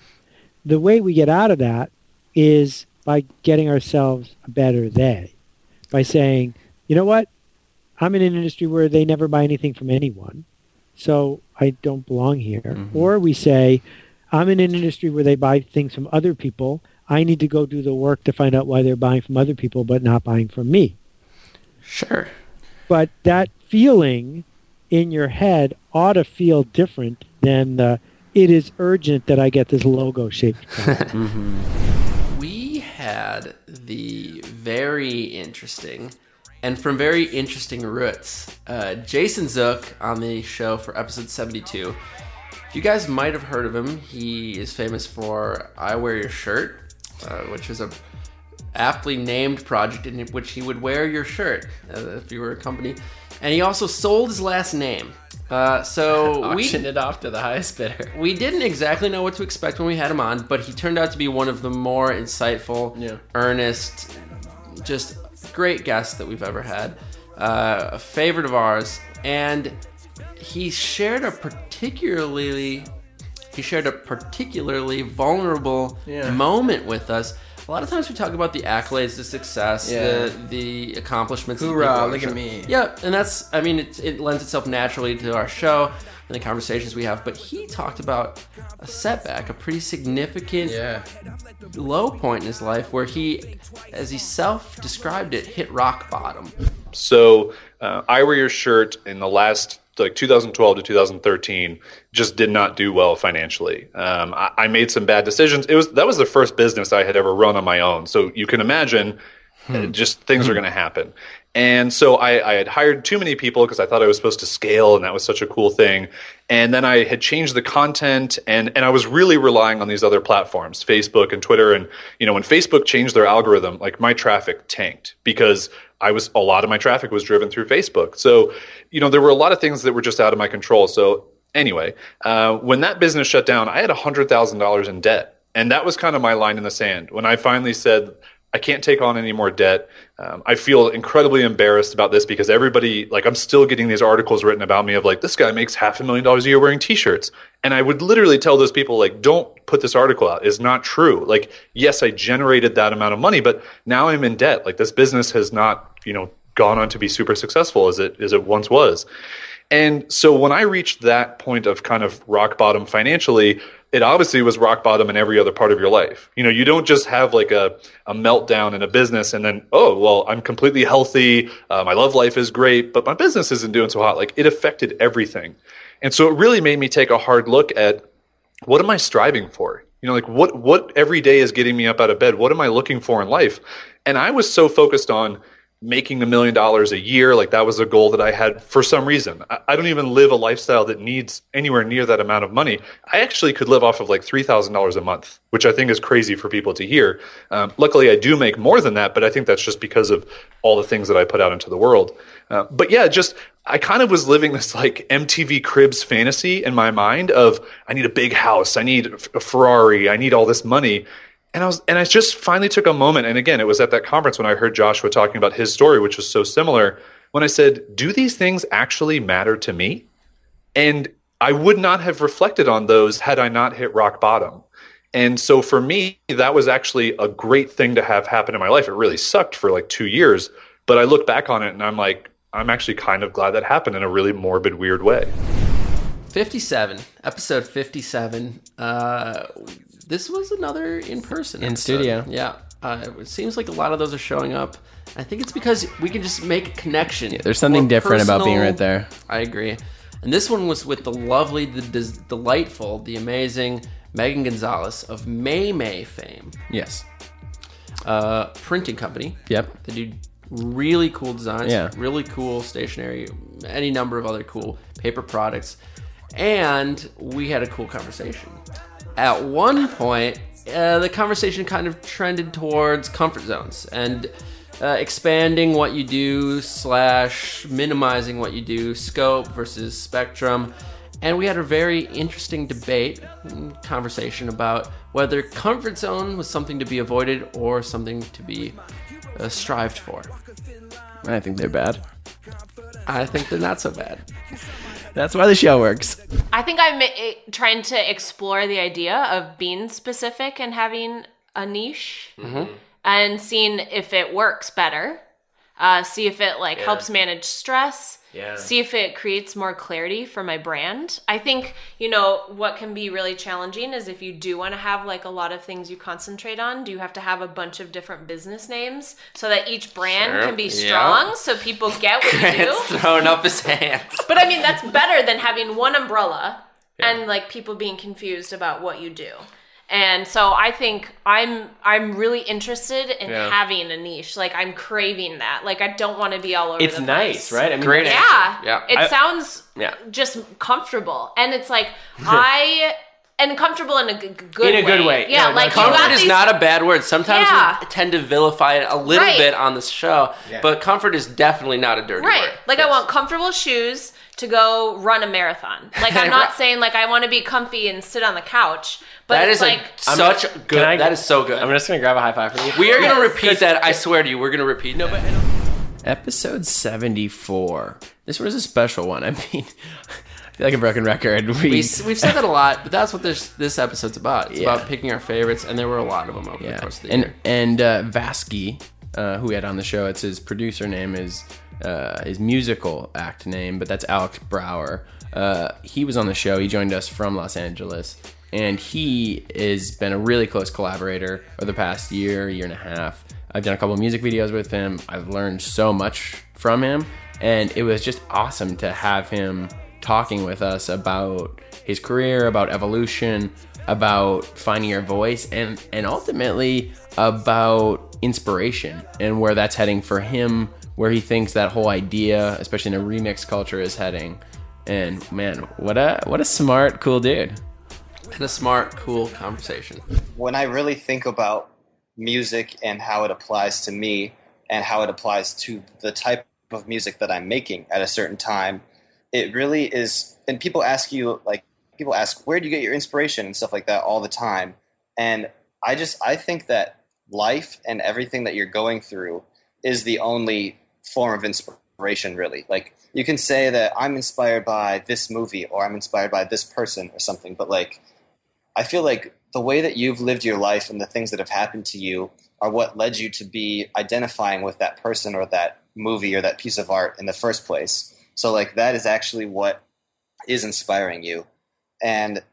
Speaker 6: The way we get out of that is by getting ourselves a better they, by saying, you know what, I'm in an industry where they never buy anything from anyone, so I don't belong here. Mm-hmm. Or we say, I'm in an industry where they buy things from other people. I need to go do the work to find out why they're buying from other people but not buying from me
Speaker 1: Sure.
Speaker 6: but that feeling in your head ought to feel different than the it is urgent that I get this logo shaped product.
Speaker 2: we had the very interesting and from very interesting roots uh, jason zook on the show for episode 72 you guys might have heard of him he is famous for i wear your shirt uh, which is a aptly named project in which he would wear your shirt uh, if you were a company. And he also sold his last name uh, so we
Speaker 1: Auctioned it off to the highest bidder.
Speaker 2: we didn't exactly know what to expect when we had him on, but he turned out to be one of the more insightful,
Speaker 1: Yeah.
Speaker 2: earnest, just great guests that we've ever had. uh, a favorite of ours, and he shared a particularly he shared a particularly vulnerable
Speaker 1: Yeah.
Speaker 2: moment with us. A lot of times we talk about the accolades, the success,
Speaker 1: Yeah.
Speaker 2: the the accomplishments.
Speaker 1: Hoorah,
Speaker 2: people
Speaker 1: look at me.
Speaker 2: Yeah, and that's I mean it, it lends itself naturally to our show and the conversations we have. But he talked about a setback, a pretty significant
Speaker 1: Yeah.
Speaker 2: low point in his life where he, as he self described it, hit rock bottom.
Speaker 8: So uh, I wear your shirt in the last like 2012 to 2013 just did not do well financially. Um, I, I made some bad decisions. It was that was the first business I had ever run on my own. So you can imagine uh, just things are going to happen. And so I, I had hired too many people because I thought I was supposed to scale, and that was such a cool thing. And then I had changed the content, and and I was really relying on these other platforms, Facebook and Twitter. And you know, when Facebook changed their algorithm, like my traffic tanked because I was a lot of my traffic was driven through Facebook. So you know, there were a lot of things that were just out of my control. So anyway, uh, when that business shut down, I had hundred thousand dollars in debt, and that was kind of my line in the sand. When I finally said. I can't take on any more debt. Um, I feel incredibly embarrassed about this because everybody, like, I'm still getting these articles written about me of like, this guy makes half a million dollars a year wearing t-shirts. And I would literally tell those people, like, don't put this article out. It's not true. Like, yes, I generated that amount of money, but now I'm in debt. Like, this business has not, you know, gone on to be super successful as it as it once was. And so when I reached that point of kind of rock bottom financially, it obviously was rock bottom in every other part of your life. You know, you don't just have like a, a meltdown in a business and then, oh, well, I'm completely healthy. Uh, my love life is great, but my business isn't doing so hot. Like it affected everything. And so it really made me take a hard look at what am I striving for? You know, like what what every day is getting me up out of bed? What am I looking for in life? And I was so focused on making a million dollars a year, like that was a goal that I had for some reason. I, I don't even live a lifestyle that needs anywhere near that amount of money. I actually could live off of like three thousand dollars a month, which I think is crazy for people to hear. Um, luckily, I do make more than that, but I think that's just because of all the things that I put out into the world. Uh, but yeah, just I kind of was living this like MTV Cribs fantasy in my mind of I need a big house, I need a Ferrari, I need all this money. And I was and I just finally took a moment and again, it was at that conference when I heard Joshua talking about his story which was so similar when I said, "Do these things actually matter to me?" And I would not have reflected on those had I not hit rock bottom. And so for me, that was actually a great thing to have happen in my life. It really sucked for like 2 years, but I look back on it and I'm like I'm actually kind of glad that happened in a really morbid, weird way.
Speaker 2: 57, episode 57. Uh, this was another in person
Speaker 1: In
Speaker 2: episode.
Speaker 1: studio.
Speaker 2: Yeah. Uh, it seems like a lot of those are showing up. I think it's because we can just make a connection.
Speaker 1: There's something
Speaker 2: More
Speaker 1: different about being right there.
Speaker 2: I agree. And this one was with the lovely, the des- delightful, the amazing Megan Gonzalez of May May fame,
Speaker 1: Yes.
Speaker 2: uh, printing company.
Speaker 1: Yep.
Speaker 2: They do really cool designs,
Speaker 1: Yeah.
Speaker 2: really cool stationery, any number of other cool paper products. And we had a cool conversation. At one point, uh, the conversation kind of trended towards comfort zones and uh, expanding what you do slash minimizing what you do, scope versus spectrum. And we had a very interesting debate, conversation about whether comfort zone was something to be avoided or something to be uh, strived for.
Speaker 1: I think they're bad.
Speaker 2: I think they're not so bad.
Speaker 1: That's why the show works.
Speaker 9: I think I'm eh, trying to explore the idea of being specific and having a niche and seeing if it works better. Uh, see if it like helps manage stress.
Speaker 2: Yeah.
Speaker 9: See if it creates more clarity for my brand. I think, you know, what can be really challenging is if you do want to have like a lot of things you concentrate on, do you have to have a bunch of different business names so that each brand
Speaker 2: Sure.
Speaker 9: can be
Speaker 2: Yeah.
Speaker 9: strong so people get what you do?
Speaker 2: Throwing up his hands.
Speaker 9: But I mean, that's better than having one umbrella and like people being confused about what you do. And so I think I'm I'm really interested in
Speaker 1: Yeah.
Speaker 9: having a niche. Like I'm craving that. Like I don't want to be all over
Speaker 1: It's
Speaker 9: the
Speaker 1: nice,
Speaker 9: place.
Speaker 1: right? I mean,
Speaker 2: Great
Speaker 9: Yeah.
Speaker 2: answer. Yeah.
Speaker 9: It
Speaker 1: I-
Speaker 9: sounds
Speaker 1: Yeah.
Speaker 9: just comfortable. And it's like I and comfortable in a g- g- good
Speaker 1: In a good way.
Speaker 9: Yeah,
Speaker 1: Yeah,
Speaker 9: like
Speaker 1: no,
Speaker 9: you got
Speaker 2: Comfort is not a bad word. Sometimes
Speaker 9: Yeah.
Speaker 2: we tend to vilify it a little
Speaker 9: Right.
Speaker 2: bit on the show, but comfort is definitely not a dirty word.
Speaker 9: Right.
Speaker 2: word.
Speaker 9: Like I want comfortable shoes to go run a marathon. Like I'm not saying like I want to be comfy and sit on the couch, but
Speaker 2: That
Speaker 9: it's
Speaker 2: is
Speaker 9: like
Speaker 2: like such good.
Speaker 1: I-
Speaker 2: that is so good.
Speaker 1: I'm just gonna grab a high five from you.
Speaker 2: we are going to
Speaker 9: Yes.
Speaker 2: repeat that. I swear to you, we're going to repeat no, but
Speaker 1: Episode 74. This was a special one. I mean, I feel like a broken record. We,
Speaker 2: We, we've said that a lot, but that's what this this episode's about. It's
Speaker 1: Yeah.
Speaker 2: about picking our favorites, and there were a lot of them over the course of the
Speaker 1: And
Speaker 2: year.
Speaker 1: and uh, Vasky, uh, who we had on the show, it's his producer name is uh, his musical act name, but that's Alex Brower. Uh, he was on the show. He joined us from Los Angeles, and he has been a really close collaborator over the past year, year and a half. I've done a couple music videos with him. I've learned so much from him, and it was just awesome to have him talking with us about his career, about evolution, about finding your voice, and and ultimately about inspiration and where that's heading for him, where he thinks that whole idea, especially in a remix culture, is heading. And man, what a what a smart, cool dude.
Speaker 2: And a smart, cool conversation.
Speaker 10: when I really think about music and how it applies to me and how it applies to the type of music that I'm making at a certain time, it really is. And people ask you, like, people ask, where do you get your inspiration and stuff like that all the time. And I just, I think that life and everything that you're going through is the only form of inspiration, really. Like, you can say that I'm inspired by this movie or I'm inspired by this person or something, but like, I feel like the way that you've lived your life and the things that have happened to you are what led you to be identifying with that person or that movie or that piece of art in the first place. So like that is actually what is inspiring you. And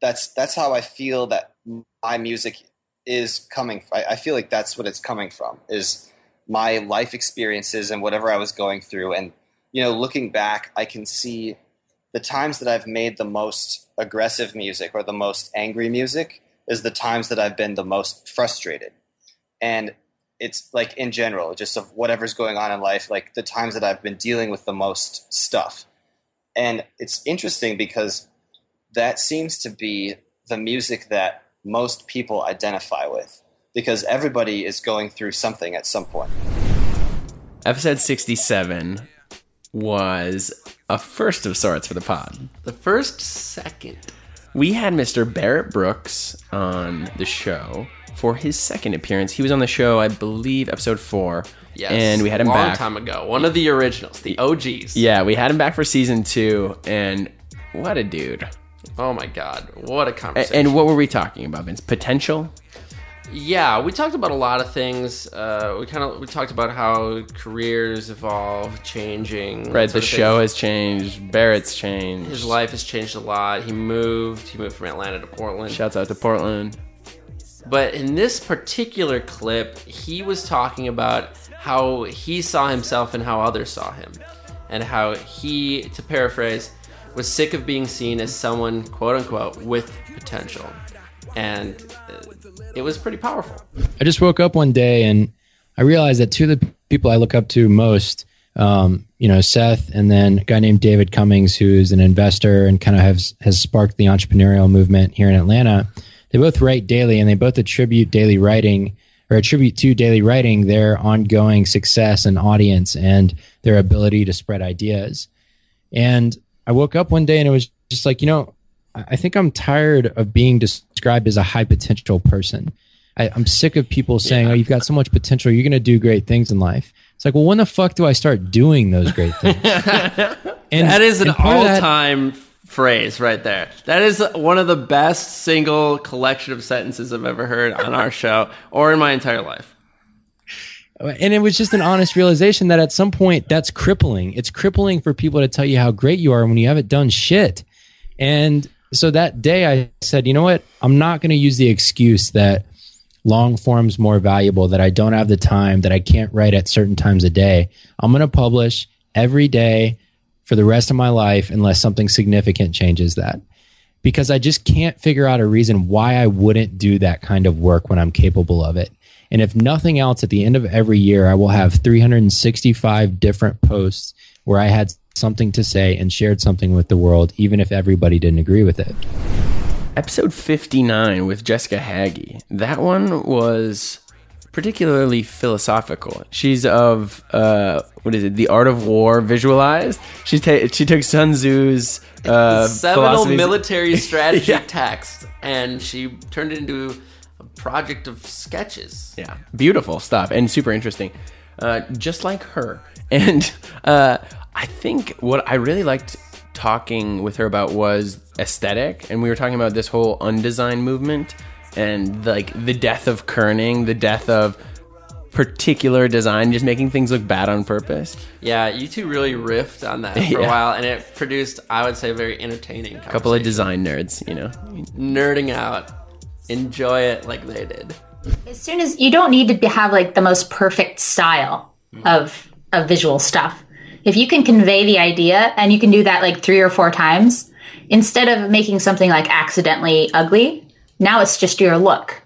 Speaker 10: that's that's how I feel that my music is coming I, I feel like that's what it's coming from is my life experiences and whatever I was going through and you know looking back I can see the times that I've made the most aggressive music or the most angry music is the times that I've been the most frustrated. And it's like in general, just of whatever's going on in life, like the times that I've been dealing with the most stuff. And it's interesting because that seems to be the music that most people identify with because everybody is going through something at some point.
Speaker 1: Episode 67 was a first of sorts for the pod.
Speaker 2: The first second.
Speaker 1: We had Mr. Barrett Brooks on the show for his second appearance. He was on the show, I believe, episode four.
Speaker 2: Yes.
Speaker 1: And we had him back a long
Speaker 2: time ago. One of the originals, the OGs.
Speaker 1: Yeah, we had him back for season two, and what a dude.
Speaker 2: Oh my god, what a
Speaker 1: A-
Speaker 2: conversation.
Speaker 1: And what were we talking about, Vince? Potential?
Speaker 2: Yeah, we talked about a lot of things. Uh, we kind of we talked about how careers evolve, changing.
Speaker 1: Right, the show
Speaker 2: thing.
Speaker 1: has changed. Barrett's changed.
Speaker 2: His life has changed a lot. He moved. He moved from Atlanta to Portland.
Speaker 1: Shouts out to Portland.
Speaker 2: But in this particular clip, he was talking about how he saw himself and how others saw him. And how he, to paraphrase, was sick of being seen as someone, quote unquote, with potential. And it was pretty powerful.
Speaker 11: I just woke up one day and I realized that two of the people I look up to most, um, you know, Seth and then a guy named David Cummings, who's an investor and kind of has, has sparked the entrepreneurial movement here in Atlanta. They both write daily and they both attribute daily writing or attribute to daily writing their ongoing success and audience and their ability to spread ideas. And I woke up one day and it was just like, you know, I I think I'm tired of being described as a high potential person. I, I'm sick of people saying, "Oh, you've got so much potential. You're going to do great things in life." It's like, well, when the fuck do I start doing those great things? and
Speaker 2: that is an
Speaker 11: and part that-
Speaker 2: all-time phrase right there. That is one of the best single collection of sentences I've ever heard on our show or in my entire life.
Speaker 11: and it was just an honest realization that at some point that's crippling. It's crippling for people to tell you how great you are when you haven't done shit. And so that day I said, you know what? I'm not going to use the excuse that long form's more valuable, that I don't have the time, that I can't write at certain times a day. I'm going to publish every day for the rest of my life unless something significant changes that. Because I just can't figure out a reason why I wouldn't do that kind of work when I'm capable of it. And if nothing else, at the end of every year, I will have 365 different posts where I had something to say and shared something with the world, even if everybody didn't agree with it.
Speaker 1: Episode 59 with Jessica Hagy. That one was particularly philosophical. She's of uh, what is it? The Art of War visualized. She ta- she took Sun Tzu's uh,
Speaker 2: Seminal military strategy
Speaker 1: Yeah.
Speaker 2: text, and she turned it into a project of sketches.
Speaker 1: Yeah, beautiful stuff and super interesting. Uh, just like her. And uh, I think what I really liked talking with her about was aesthetic, and we were talking about this whole undesign movement and like the death of kerning, the death of particular design, just making things look bad on purpose.
Speaker 2: Yeah, you two really riffed on that for
Speaker 1: Yeah.
Speaker 2: a while, and it produced, I would say, a very entertaining.
Speaker 1: A couple of design nerds, you know.
Speaker 2: nerding out. Enjoy it like they did.
Speaker 12: As soon as you don't need to have like the most perfect style mm-hmm. of of visual stuff. If you can convey the idea and you can do that like three or four times, instead of making something like accidentally ugly, now it's just your look.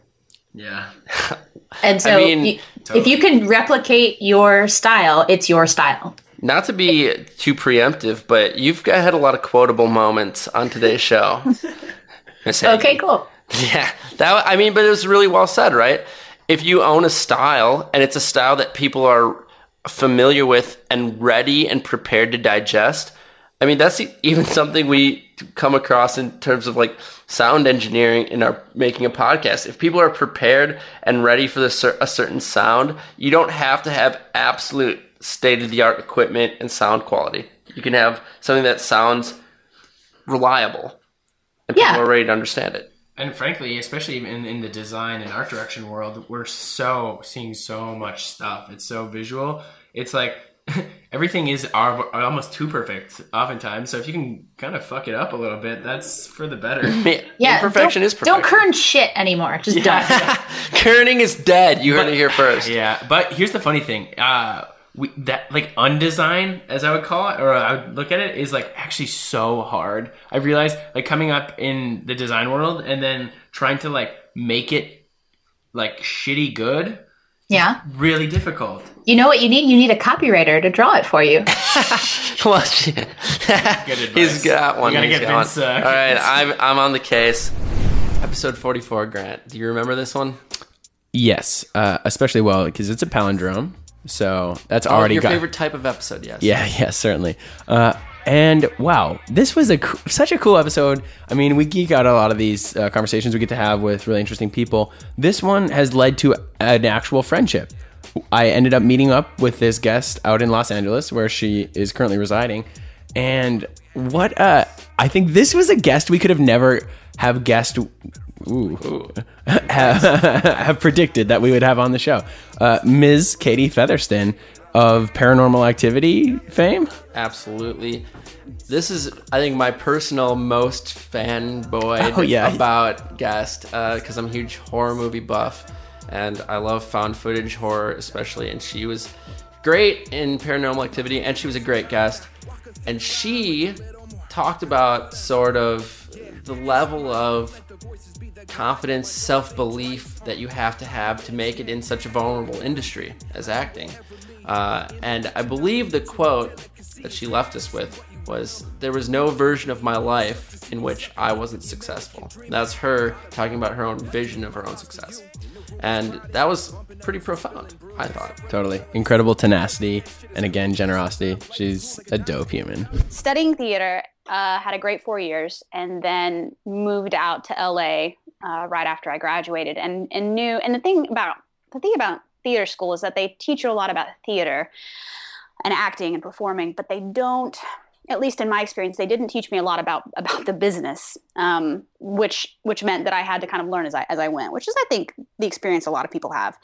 Speaker 1: Yeah.
Speaker 12: And so
Speaker 2: mean,
Speaker 12: you- if you can replicate your style, it's your style.
Speaker 2: Not to be too preemptive, but you've had a lot of quotable moments on today's show.
Speaker 12: Okay, cool.
Speaker 2: Yeah, that I mean, but it was really well said, right? If you own a style and it's a style that people are familiar with and ready and prepared to digest, I mean, that's even something we come across in terms of like sound engineering in our making a podcast. If people are prepared and ready for the cer- a certain sound, you don't have to have absolute state of the art equipment and sound quality. You can have something that sounds reliable and people
Speaker 12: Yeah.
Speaker 2: are ready to understand it.
Speaker 1: And frankly, especially in, in the design and art direction world, we're so seeing so much stuff. It's so visual. It's like everything is ar- almost too perfect oftentimes. So if you can kind of fuck it up a little bit, that's for the better.
Speaker 12: Yeah, perfection
Speaker 2: is perfection.
Speaker 12: Don't kern shit anymore. Just don't.
Speaker 2: Kerning is dead. You heard it here first.
Speaker 1: Yeah, but here's the funny thing. Uh, we, that like undesign, as I would call it, or I would look at it, is like actually so hard. I realized like coming up in the design world and then trying to like make it like shitty good,
Speaker 12: Yeah.
Speaker 1: really difficult.
Speaker 12: You know what you need? You need a copywriter to draw it for you.
Speaker 2: well, she- he's got one.
Speaker 1: You gotta
Speaker 2: He's
Speaker 1: get. Vince, uh,
Speaker 2: All right, I'm I'm on the case. Episode 44, Grant. Do you remember this one?
Speaker 1: Yes, uh, especially well because it's a palindrome. So that's
Speaker 2: Oh,
Speaker 1: already
Speaker 2: your
Speaker 1: got
Speaker 2: favorite type of episode, yes.
Speaker 1: Yeah, yeah, certainly. Uh, and wow, this was a such a cool episode. I mean, we geek out a lot of these uh, conversations we get to have with really interesting people. This one has led to an actual friendship. I ended up meeting up with this guest out in Los Angeles, where she is currently residing. And what uh, I think this was a guest we could have never have guessed. Ooh, have, have predicted that we would have on the show. Uh, Ms. Katie Featherston of Paranormal Activity fame.
Speaker 2: Absolutely. This is, I think, my personal most fanboy
Speaker 1: Oh, yeah.
Speaker 2: about guest because I'm a huge horror movie buff and I love found footage horror, especially. And she was great in Paranormal Activity, and she was a great guest. And she talked about sort of the level of confidence, self belief that you have to have to make it in such a vulnerable industry as acting. Uh, and I believe the quote that she left us with was There was no version of my life in which I wasn't successful. That's her talking about her own vision of her own success. And that was pretty profound, I thought.
Speaker 1: Totally. Incredible tenacity and again, generosity. She's a dope human.
Speaker 13: studying theater, uh, had a great four years, and then moved out to LA uh, right after I graduated, and and knew. And the thing about the thing about theater school is that they teach you a lot about theater and acting and performing, but they don't. At least in my experience, they didn't teach me a lot about about the business, um, which which meant that I had to kind of learn as I as I went, which is I think the experience a lot of people have.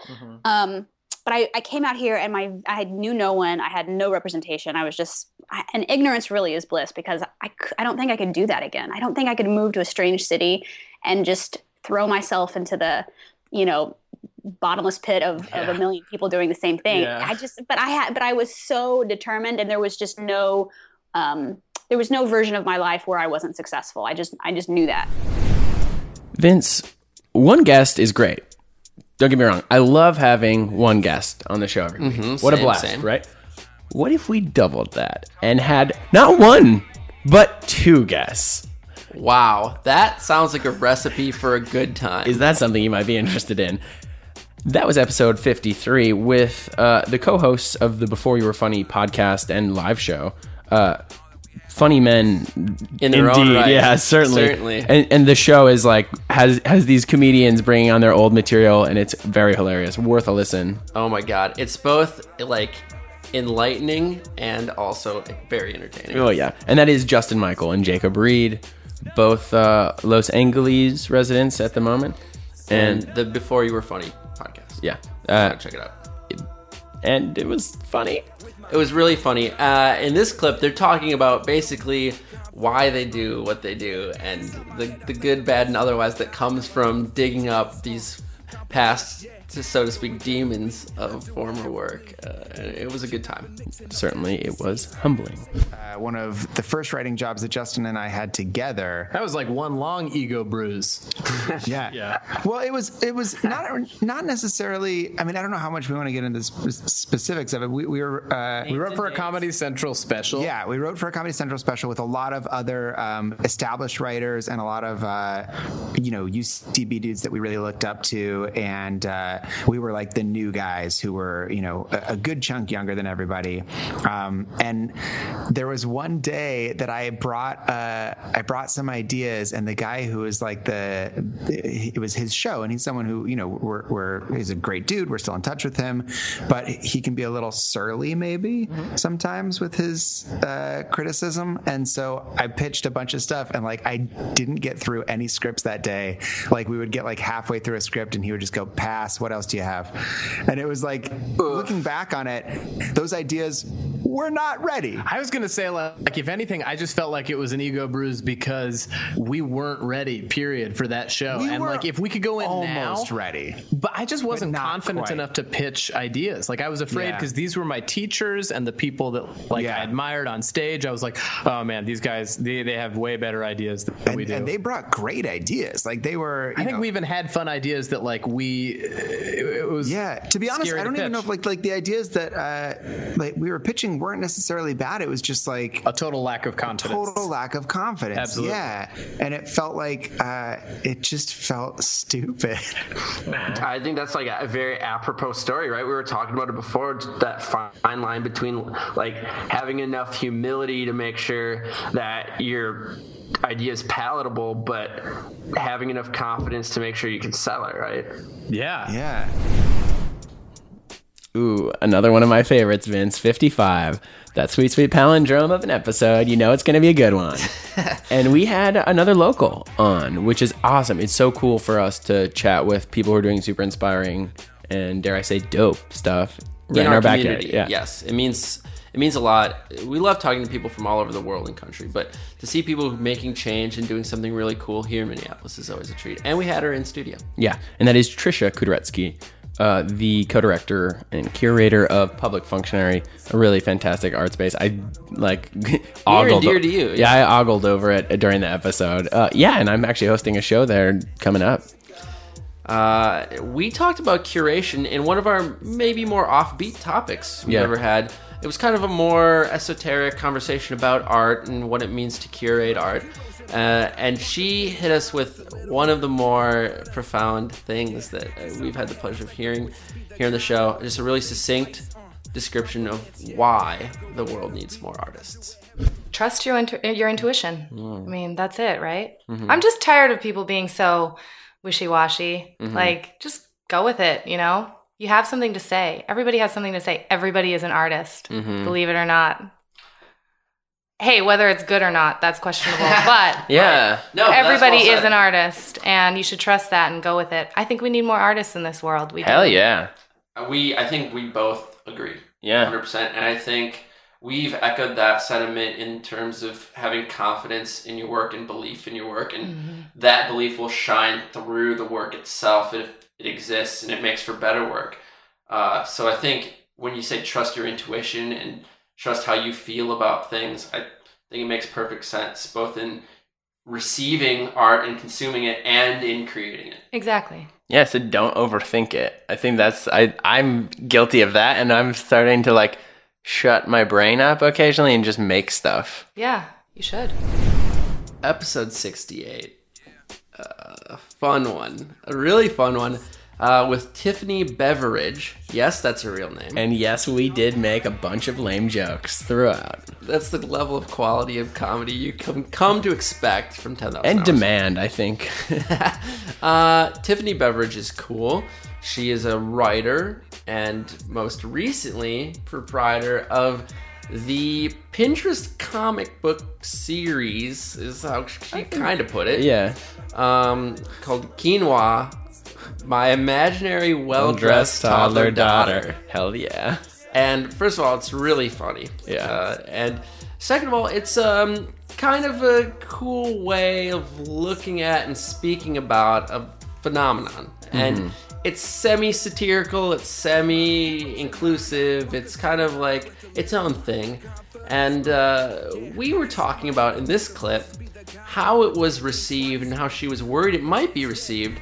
Speaker 13: Um, but I, I came out here and my I knew no one. I had no representation. I was just I, and ignorance really is bliss because I I don't think I could do that again. I don't think I could move to a strange city and just throw myself into the you know bottomless pit of, of a million people doing the same thing.
Speaker 14: Yeah.
Speaker 13: I just but I had but I was so determined and there was just no um, there was no version of my life where I wasn't successful. I just I just knew that.
Speaker 1: Vince, one guest is great. Don't get me wrong. I love having one guest on the show every week.
Speaker 2: Mhm,
Speaker 1: what a blast,
Speaker 2: same.
Speaker 1: right? What if we doubled that and had not one, but two guests?
Speaker 2: Wow, that sounds like a recipe for a good time.
Speaker 1: Is that something you might be interested in? That was episode 53 with uh, the co hosts of the Before You Were Funny podcast and live show, uh, funny men
Speaker 2: In their own right.
Speaker 1: Yeah, certainly.
Speaker 2: Certainly.
Speaker 1: And, and the show is like has has these comedians bringing on their old material, and it's very hilarious. Worth a listen.
Speaker 2: Oh my god, it's both like enlightening and also very entertaining.
Speaker 1: Oh yeah, and that is Justin Michael and Jacob Reed, both uh, Los Angeles residents at the moment,
Speaker 2: And
Speaker 1: and
Speaker 2: the Before You Were Funny podcast.
Speaker 1: yeah, uh,
Speaker 2: check it out.
Speaker 1: And it was funny.
Speaker 2: It was really funny. Uh, in this clip, they're talking about basically why they do what they do and the, the good, bad, and otherwise that comes from digging up these past, so to speak, demons of former work. Uh, it was a good time.
Speaker 1: Certainly, it was humbling.
Speaker 14: Uh, one of the first writing jobs that Justin and I had together.
Speaker 15: That was like one long ego bruise.
Speaker 14: yeah.
Speaker 15: Yeah.
Speaker 14: Well, it was it was not not necessarily. I mean, I don't know how much we want to get into the sp- specifics of it. We, we were uh,
Speaker 15: We wrote for a Comedy Central special.
Speaker 14: Yeah, we wrote for a Comedy Central special with a lot of other um, established writers and a lot of uh, you know UCB dudes that we really looked up to, and uh, we were like the new guys who were you know a, a good chunk younger than everybody. Um, and there was one day that I brought uh, I brought some ideas, and the guy who was like the it was his show, and he's someone who you know we're, we're he's a great dude. We're still in touch with him, but he can be a little surly maybe sometimes with his uh, criticism. And so I pitched a bunch of stuff, and like I didn't get through any scripts that day. Like we would get like halfway through a script, and he would just go, "Pass. What else do you have?" And it was like looking back on it, those ideas were not ready.
Speaker 15: I was gonna say like, like if anything, I just felt like it was an ego bruise because we weren't ready. Period for that show.
Speaker 14: We
Speaker 15: and like if we could go in
Speaker 14: almost
Speaker 15: now,
Speaker 14: ready,
Speaker 15: but I just wasn't confident
Speaker 14: quite.
Speaker 15: enough to pitch ideas. Like I was afraid
Speaker 14: Yeah.
Speaker 15: because these were my teachers and the people that like I admired on stage. I was like, oh man, these guys they, they have way better ideas than we
Speaker 14: And,
Speaker 15: do.
Speaker 14: and they brought great ideas. Like they were.
Speaker 15: I
Speaker 14: you
Speaker 15: think
Speaker 14: know-
Speaker 15: we even had fun ideas that like we it, it was
Speaker 14: yeah to be honest i don't even know if like like the ideas that uh like we were pitching weren't necessarily bad it was just like
Speaker 15: a total lack of confidence
Speaker 14: total lack of confidence
Speaker 15: Absolutely.
Speaker 14: yeah and it felt like uh it just felt stupid
Speaker 2: I think that's like a very apropos story, right? We were talking about it before that fine line between like having enough humility to make sure that your idea is palatable, but having enough confidence to make sure you can sell it, right?
Speaker 15: Yeah.
Speaker 14: Yeah.
Speaker 1: Ooh, another one of my favorites, Vince. Fifty-five. That sweet, sweet palindrome of an episode. You know it's going to be a good one. and we had another local on, which is awesome. It's so cool for us to chat with people who are doing super inspiring and dare I say dope stuff right in, our, backyard. Yeah.
Speaker 2: Yes, it means it means a lot. We love talking to people from all over the world and country, but to see people making change and doing something really cool here in Minneapolis is always a treat. And we had her in studio.
Speaker 1: Yeah, and that is Tricia Khutoretsky, uh, the co-director and curator of Public Functionary, a really fantastic art space. I like ogled.
Speaker 2: dear to you,
Speaker 1: Yeah, I ogled over it during the episode. Uh, yeah, and I'm actually hosting a show there coming up.
Speaker 2: Uh, we talked about curation in one of our maybe more offbeat topics we've
Speaker 1: Yeah.
Speaker 2: ever had. It was kind of a more esoteric conversation about art and what it means to curate art. Uh, and she hit us with one of the more profound things that uh, we've had the pleasure of hearing here on the show. Just a really succinct description of why the world needs more artists.
Speaker 16: Trust your intu- your intuition.
Speaker 2: Mm.
Speaker 16: I mean, that's it, right?
Speaker 2: Mhm.
Speaker 16: I'm just tired of people being so wishy-washy.
Speaker 2: Mhm.
Speaker 16: Like, just go with it, you know? You have something to say. Everybody has something to say. Everybody is an artist,
Speaker 2: Mhm.
Speaker 16: believe it or not. Hey, whether it's good or not, that's questionable. But
Speaker 2: Yeah. No,
Speaker 16: everybody
Speaker 2: well
Speaker 16: is an artist, and you should trust that and go with it. I think we need more artists in this world. We
Speaker 1: Hell
Speaker 16: do.
Speaker 1: yeah.
Speaker 2: Uh, We, I think we both agree.
Speaker 1: Yeah.
Speaker 2: 100%. And I think we've echoed that sentiment in terms of having confidence in your work and belief in your work. And
Speaker 16: Mhm.
Speaker 2: that belief will shine through the work itself if it exists and it makes for better work. Uh, so I think when you say trust your intuition and trust how you feel about things, I think it makes perfect sense, both in receiving art and consuming it and in creating it.
Speaker 16: Exactly.
Speaker 1: Yeah, so don't overthink it. I think that's I I'm guilty of that and I'm starting to like shut my brain up occasionally and just make stuff.
Speaker 16: Yeah, you should.
Speaker 2: episode 68 uh, a fun one a really fun one uh, with Tiffany Beveridge. Yes, that's her real name.
Speaker 1: And yes, we did make a bunch of lame jokes throughout.
Speaker 2: That's the level of quality of comedy you come come to expect from Ten Thousand
Speaker 1: And demand, I think.
Speaker 2: Uh, Tiffany Beveridge is cool. She is a writer and most recently proprietor of the Pinterest comic book series, is how she kind of put it.
Speaker 1: Yeah.
Speaker 2: Um, called Quinoa, My Imaginary Well Dressed Toddler Daughter.
Speaker 1: Hell yeah.
Speaker 2: And first of all, it's really funny.
Speaker 1: Yeah.
Speaker 2: Uh, and second of all, it's um kind of a cool way of looking at and speaking about a phenomenon. And
Speaker 1: Mhm.
Speaker 2: it's semi satirical, it's semi inclusive, it's kind of like its own thing. And uh, we were talking about in this clip how it was received and how she was worried it might be received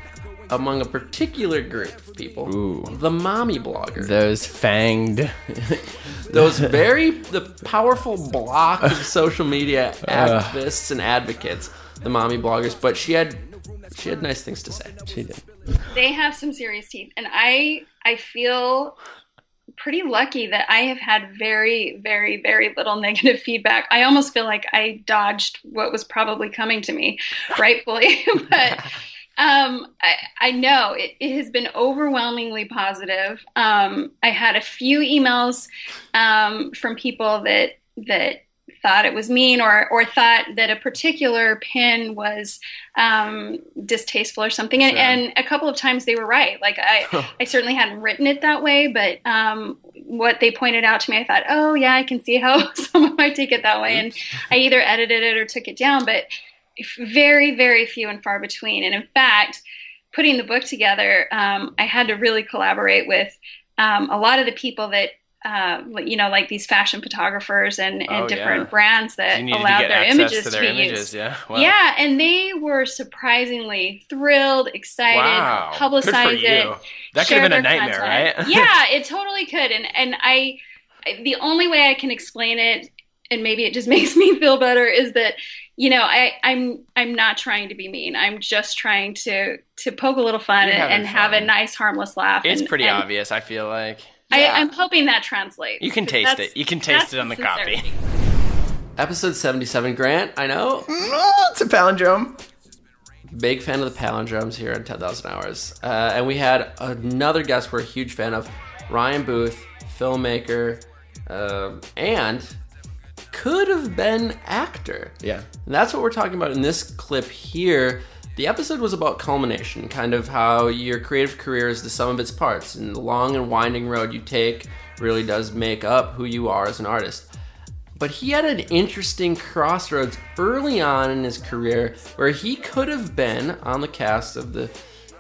Speaker 2: among a particular group of people the mommy bloggers
Speaker 1: Those fanged.
Speaker 2: those very the powerful block of social media
Speaker 1: Ugh.
Speaker 2: activists and advocates, the mommy bloggers. But she had she had nice things to say.
Speaker 1: She did.
Speaker 17: they have some serious teeth and i i feel pretty lucky that i have had very very very little negative feedback. I almost feel like i dodged what was probably coming to me rightfully but um i i know it, it has been overwhelmingly positive. Um i had a few emails um from people that that thought it was mean or or thought that a particular pin was um, distasteful or something. And,
Speaker 18: Sure.
Speaker 17: and a couple of times they were right. Like I, I certainly hadn't written it that way, but um, what they pointed out to me, I thought, oh yeah, I can see how someone might take it that way. And I either edited it or took it down, but very, very few and far between. And in fact, putting the book together, um, I had to really collaborate with um, a lot of the people that. Uh, you know, like these fashion photographers and, and
Speaker 1: Oh,
Speaker 17: different
Speaker 1: yeah.
Speaker 17: brands that
Speaker 1: to
Speaker 17: allowed their images
Speaker 1: to their
Speaker 17: be
Speaker 1: images,
Speaker 17: used.
Speaker 1: yeah? Wow.
Speaker 17: Yeah, and they were surprisingly thrilled, excited,
Speaker 1: Wow.
Speaker 17: Publicized it.
Speaker 1: That could have been a nightmare,
Speaker 17: content.
Speaker 1: right?
Speaker 17: yeah, it totally could. And and I, the only way I can explain it, and maybe it just makes me feel better, is that you know I I'm I'm not trying to be mean. I'm just trying to to poke a little fun
Speaker 1: You're
Speaker 17: and, and have a nice harmless laugh.
Speaker 1: It's
Speaker 17: and-
Speaker 1: pretty
Speaker 17: and
Speaker 1: obvious, I feel like.
Speaker 17: I, I'm hoping that translates.
Speaker 1: You can taste it. You can taste it on the copy.
Speaker 2: Episode seventy-seven, Grant. I know
Speaker 1: it's a palindrome.
Speaker 2: Big fan of the palindromes here in Ten Thousand Hours, uh, and we had another guest we're a huge fan of, Ryan Booth, filmmaker, um, and could have been actor.
Speaker 1: Yeah.
Speaker 2: And that's what we're talking about in this clip here. The episode was about culmination, kind of how your creative career is the sum of its parts, and the long and winding road you take really does make up who you are as an artist. But he had an interesting crossroads early on in his career where he could have been on the cast of the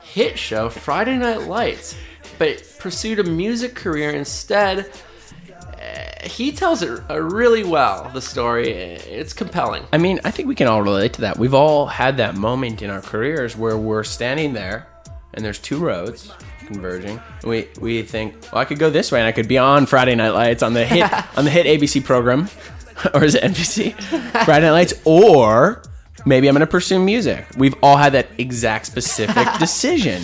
Speaker 2: hit show Friday Night Lights, but pursued a music career instead. Uh, He tells it uh, really well, the story. It's compelling.
Speaker 1: I mean, I think we can all relate to that. We've all had that moment in our careers where we're standing there and there's two roads converging. And we we think, well, I could go this way and I could be on Friday Night Lights on the hit on the hit ABC program, or is it NBC? Friday Night Lights, or maybe I'm going to pursue music. We've all had that exact specific decision.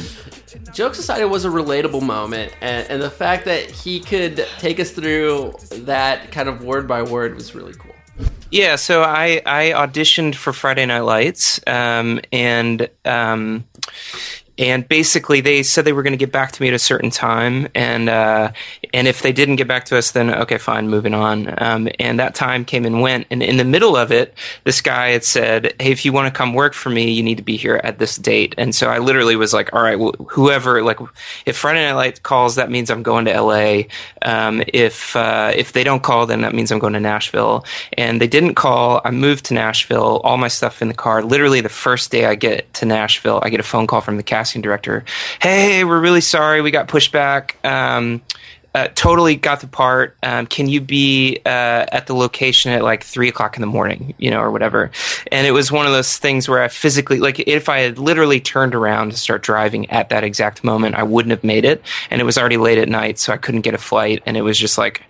Speaker 2: Jokes aside, it was a relatable moment, and, and the fact that he could take us through that kind of word by word was really cool.
Speaker 18: Yeah, so I I auditioned for Friday Night Lights, um, and um, and basically they said they were going to get back to me at a certain time, and uh, and if they didn't get back to us, then okay, fine, moving on. Um, and that time came and went, and in the middle of it, this guy had said, "Hey, if you want to come work for me, you need to be here at this date." And so I literally was like, "All right, well, whoever like if Friday Night Lights calls, that means I'm going to L.A. Um, if uh, if they don't call, then that means I'm going to Nashville." And they didn't call. I moved to Nashville, all my stuff in the car. Literally, the first day I get to Nashville, I get a phone call from the casting director. Hey, we're really sorry, we got pushed back. Um, uh, totally got the part. Um, can you be uh, at the location at like three o'clock in the morning, you know, or whatever? And it was one of those things where I physically, like, if I had literally turned around to start driving at that exact moment, I wouldn't have made it. And it was already late at night, so I couldn't get a flight. And it was just like,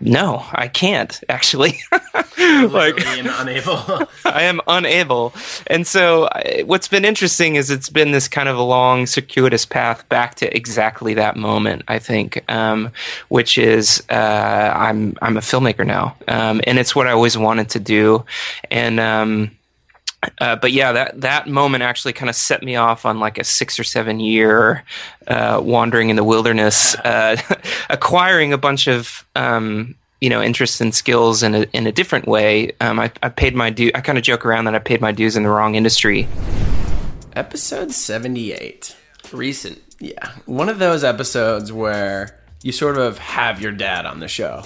Speaker 18: no, I can't actually. like
Speaker 1: unable.
Speaker 18: I am unable. And so, I, what's been interesting is it's been this kind of a long, circuitous path back to exactly that moment. I think, um, which is uh, I'm I'm a filmmaker now, um, and it's what I always wanted to do, and. Um, uh, but yeah, that that moment actually kind of set me off on like a six or seven year uh, wandering in the wilderness, uh, acquiring a bunch of um, you know interests and skills in a in a different way. Um, I, I paid my due. I kind of joke around that I paid my dues in the wrong industry.
Speaker 1: Episode seventy eight,
Speaker 2: recent.
Speaker 1: Yeah, one of those episodes where you sort of have your dad on the show.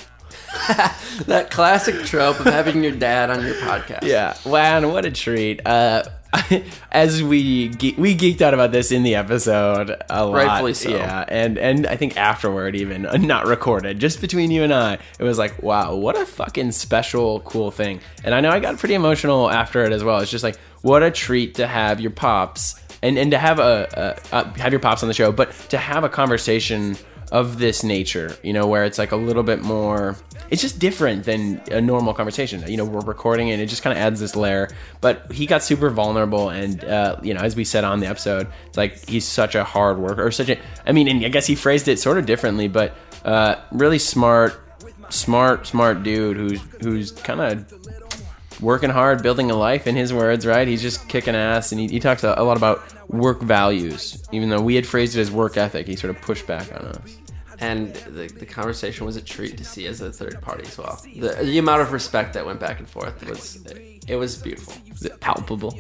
Speaker 2: that classic trope of having your dad on your podcast.
Speaker 1: Yeah, wow, what a treat. Uh, as we ge- we geeked out about this in the episode a lot,
Speaker 2: Rightfully so.
Speaker 1: Yeah, and and I think afterward, even uh, not recorded, just between you and I, it was like, wow, what a fucking special, cool thing. And I know I got pretty emotional after it as well. It's just like, what a treat to have your pops and and to have a, a, a have your pops on the show, but to have a conversation of this nature, you know, where it's like a little bit more it's just different than a normal conversation. You know, we're recording and it just kind of adds this layer. But he got super vulnerable, and uh, you know, as we said on the episode, it's like he's such a hard worker, or such a. I mean, and I guess he phrased it sort of differently, but uh, really smart, smart, smart dude who's who's kind of working hard, building a life. In his words, right? He's just kicking ass, and he, he talks a, a lot about work values. Even though we had phrased it as work ethic, he sort of pushed back on us
Speaker 2: and the, the conversation was a treat to see as a third party as well. The, the amount of respect that went back and forth was it was beautiful,
Speaker 1: was it palpable.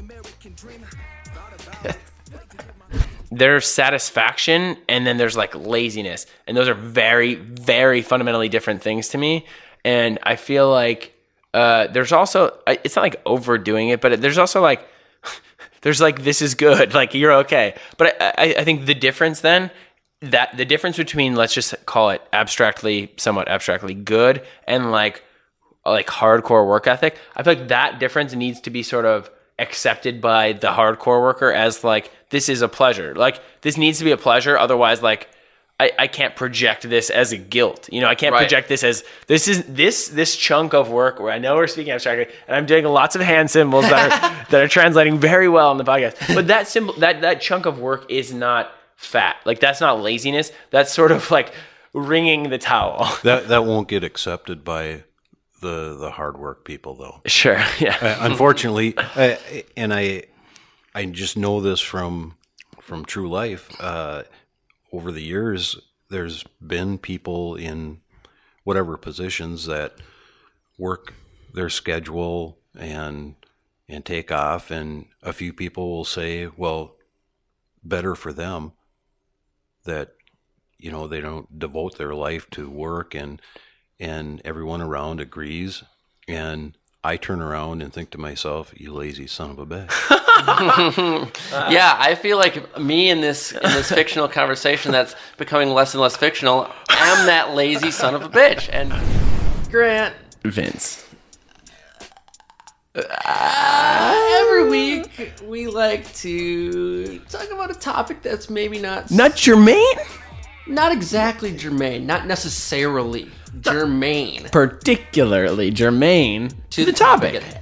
Speaker 1: there's satisfaction and then there's like laziness, and those are very, very fundamentally different things to me. And I feel like uh, there's also it's not like overdoing it, but there's also like there's like this is good, like you're okay. But I, I, I think the difference then that the difference between let's just call it abstractly somewhat abstractly good and like like hardcore work ethic i feel like that difference needs to be sort of accepted by the hardcore worker as like this is a pleasure like this needs to be a pleasure otherwise like I, I can't project this as a guilt. You know, I can't
Speaker 2: Right.
Speaker 1: project this as this is this this chunk of work where I know we're speaking abstractly and I'm doing lots of hand symbols that are that are translating very well on the podcast. But that symbol that that chunk of work is not fat. Like that's not laziness. That's sort of like wringing the towel.
Speaker 19: That that won't get accepted by the the hard work people though.
Speaker 1: Sure, yeah.
Speaker 19: Uh, unfortunately, I, and I I just know this from from true life. Uh, over the years, there's been people in whatever positions that work their schedule and and take off, and a few people will say, "Well, better for them." That you know they don't devote their life to work and and everyone around agrees and I turn around and think to myself, "You lazy son of a bitch."
Speaker 2: yeah, I feel like me in this in this fictional conversation that's becoming less and less fictional I'm that lazy son of a bitch. And Grant,
Speaker 1: Vince.
Speaker 2: Uh, every week we like to talk about a topic that's maybe not
Speaker 1: Not germane?
Speaker 2: not exactly germane, not necessarily germane
Speaker 1: Particularly germane to, the topic.
Speaker 2: at hand.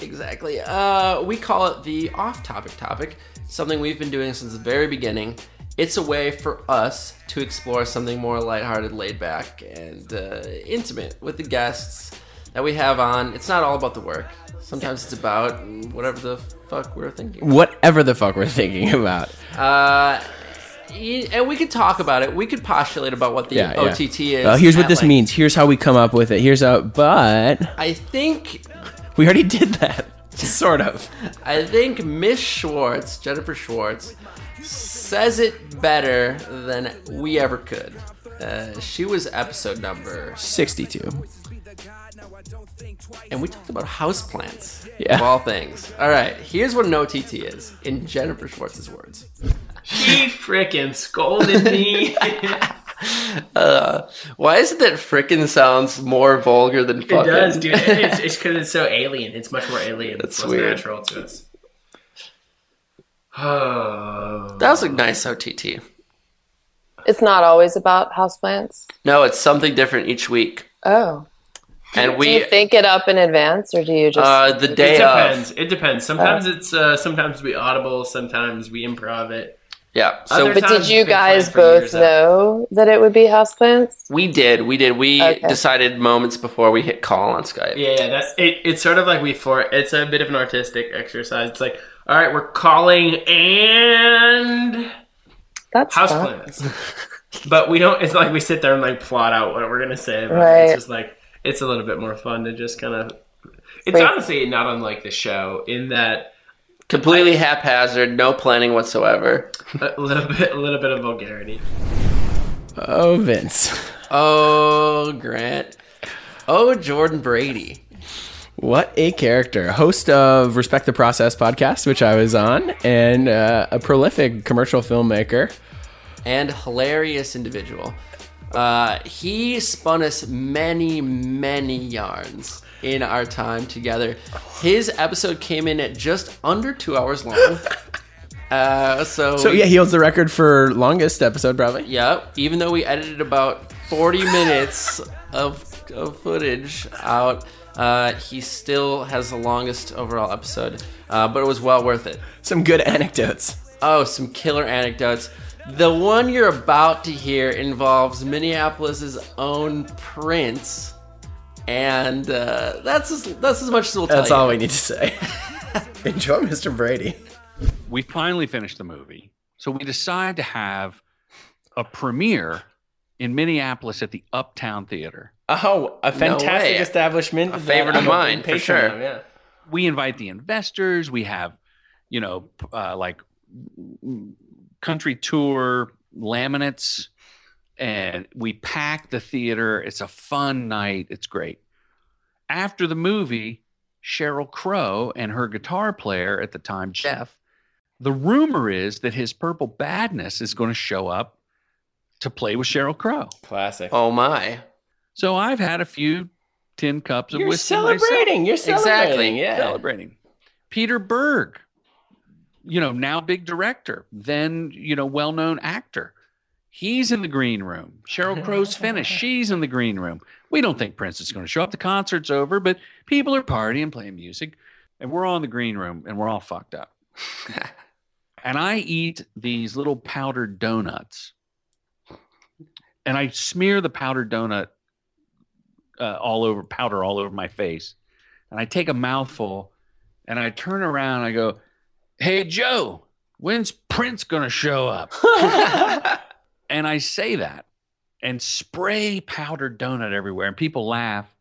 Speaker 2: Exactly. Uh, we call it the off-topic topic. Something we've been doing since the very beginning. It's a way for us to explore something more lighthearted, laid back, and uh, intimate with the guests that we have on. It's not all about the work. Sometimes it's about whatever the fuck we're thinking.
Speaker 1: Whatever the fuck we're thinking about.
Speaker 2: Uh, y- and we could talk about it. We could postulate about what the
Speaker 1: Yeah, yeah.
Speaker 2: OTT is.
Speaker 1: Well, here's what
Speaker 2: at
Speaker 1: this
Speaker 2: length.
Speaker 1: means. Here's how we come up with it. Here's how, but
Speaker 2: I think
Speaker 1: we already did that. Sort of.
Speaker 2: I think Miss Schwartz, Jennifer Schwartz, says it better than we ever could. Uh, she was episode number
Speaker 1: 62.
Speaker 2: And we talked about houseplants.
Speaker 1: Yeah.
Speaker 2: Of all things. All right, here's what an OTT is in Jennifer Schwartz's words.
Speaker 1: She freaking scolded me.
Speaker 2: Uh, why is it that frickin' sounds more vulgar than
Speaker 1: It does, dude. It's it's because it's so alien. It's much more alien.
Speaker 2: That's
Speaker 1: It's
Speaker 2: weird.
Speaker 1: natural to us. Oh.
Speaker 2: that was a nice OTT.
Speaker 20: It's not always about houseplants.
Speaker 2: No, it's something different each week.
Speaker 20: Oh.
Speaker 2: And
Speaker 20: do you think it up in advance, or do you just?
Speaker 2: uh, the day
Speaker 1: it
Speaker 2: of.
Speaker 1: depends. It depends. Sometimes it's uh, sometimes we audible. Sometimes we improv it.
Speaker 2: Yeah.
Speaker 1: Other
Speaker 20: but did you guys both
Speaker 1: years out.
Speaker 20: know that it would be houseplants?
Speaker 2: We did. We did. We
Speaker 20: Okay.
Speaker 2: decided moments before we hit call on Skype.
Speaker 1: Yeah, yeah, that's it. It's sort of like we for. It's a bit of an artistic exercise. It's like, all right, we're calling and
Speaker 20: That's
Speaker 1: houseplants. but we don't. It's like we sit there and like plot out what we're gonna say. About it.
Speaker 20: Right.
Speaker 1: It's just like it's a little bit more fun to just kind of. It's
Speaker 20: Right.
Speaker 1: honestly not unlike the show in that
Speaker 2: Completely haphazard, no planning whatsoever.
Speaker 1: a little bit, a little bit of vulgarity. Oh, Vince.
Speaker 2: Oh, Grant. Oh, Jordan Brady.
Speaker 1: What a character. Host of Respect the Process podcast, which I was on, and uh, a prolific commercial filmmaker.
Speaker 2: and hilarious individual. Uh, he spun us many, many yarns in our time together. His episode came in at just under two hours long. Uh, so,
Speaker 1: So, yeah, he holds the record for longest episode, probably.
Speaker 2: Yep. Even though we edited about 40 minutes of, of footage out, uh, he still has the longest overall episode. Uh, but it was well worth it.
Speaker 1: Some good anecdotes.
Speaker 2: Oh, some killer anecdotes. The one you're about to hear involves Minneapolis's own Prince, and uh, that's as, that's as much as we'll tell
Speaker 1: That's
Speaker 2: you.
Speaker 1: all we need to say. Enjoy Mr. Brady.
Speaker 21: We finally finished the movie. So we decide to have a premiere in Minneapolis at the Uptown Theater.
Speaker 1: Oh, a fantastic
Speaker 21: way.
Speaker 1: establishment.
Speaker 21: A favorite of mine, for sure.
Speaker 1: of, yeah.
Speaker 21: We invite the investors. We have, you know, uh, like country tour laminates, and we pack the theater. It's a fun night. It's great. After the movie, Sheryl Crow and her guitar player at the time, Jeff, the rumor is that his Purple Badness is going to show up to play with Sheryl Crow.
Speaker 1: Classic.
Speaker 2: Oh my!
Speaker 21: So I've had a few tin cups of
Speaker 1: You're
Speaker 21: whiskey myself.
Speaker 1: celebrating. You're celebrating. Yeah.
Speaker 21: celebrating. Peter Berg, you know, now big director, then you know, well-known actor. He's in the green room. Sheryl Crow's finished. She's in the green room. We don't think Prince is going to show up. The concert's over, but people are partying, playing music, and we're all in the green room, and we're all fucked up. and I eat these little powdered donuts, and I smear the powdered donut uh, all over powder all over my face, and I take a mouthful, and I turn around, and I go, "Hey Joe, when's Prince gonna show up?" and I say that, and spray powdered donut everywhere, and people laugh,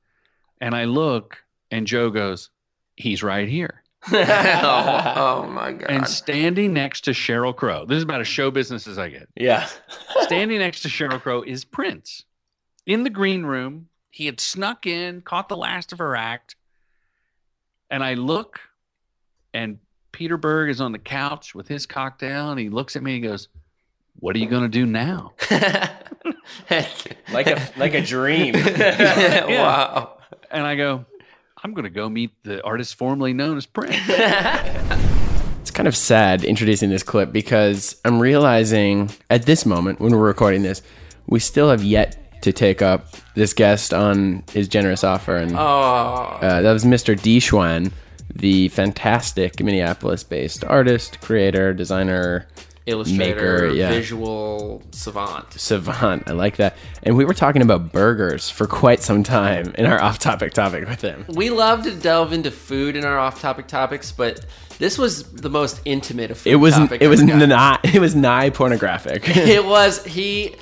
Speaker 21: and I look, and Joe goes, "He's right here."
Speaker 2: oh, oh my god!
Speaker 21: And standing next to Sheryl Crow, this is about as show business as I get.
Speaker 1: Yeah.
Speaker 21: standing next to Sheryl Crow is Prince. In the green room, he had snuck in, caught the last of her act. And I look, and Peter Berg is on the couch with his cocktail, and he looks at me and he goes, What are you going to do now?
Speaker 1: like a like a dream.
Speaker 21: Wow. And I go, I'm going to go meet the artist formerly known as Prince.
Speaker 1: It's kind of sad introducing this clip because I'm realizing at this moment when we're recording this, we still have yet to take up this guest on his generous offer, and
Speaker 2: Oh.
Speaker 1: uh, that was Mr. D. Schwan, the fantastic Minneapolis-based artist, creator, designer,
Speaker 2: Illustrator,
Speaker 1: maker, yeah.
Speaker 2: visual savant.
Speaker 1: savant. I like that. And we were talking about burgers for quite some time in our off-topic topic with him.
Speaker 2: We love to delve into food in our off-topic topics, but this was the most intimate of food
Speaker 1: It was.
Speaker 2: Topic
Speaker 1: it was not. it was nigh pornographic.
Speaker 2: it was he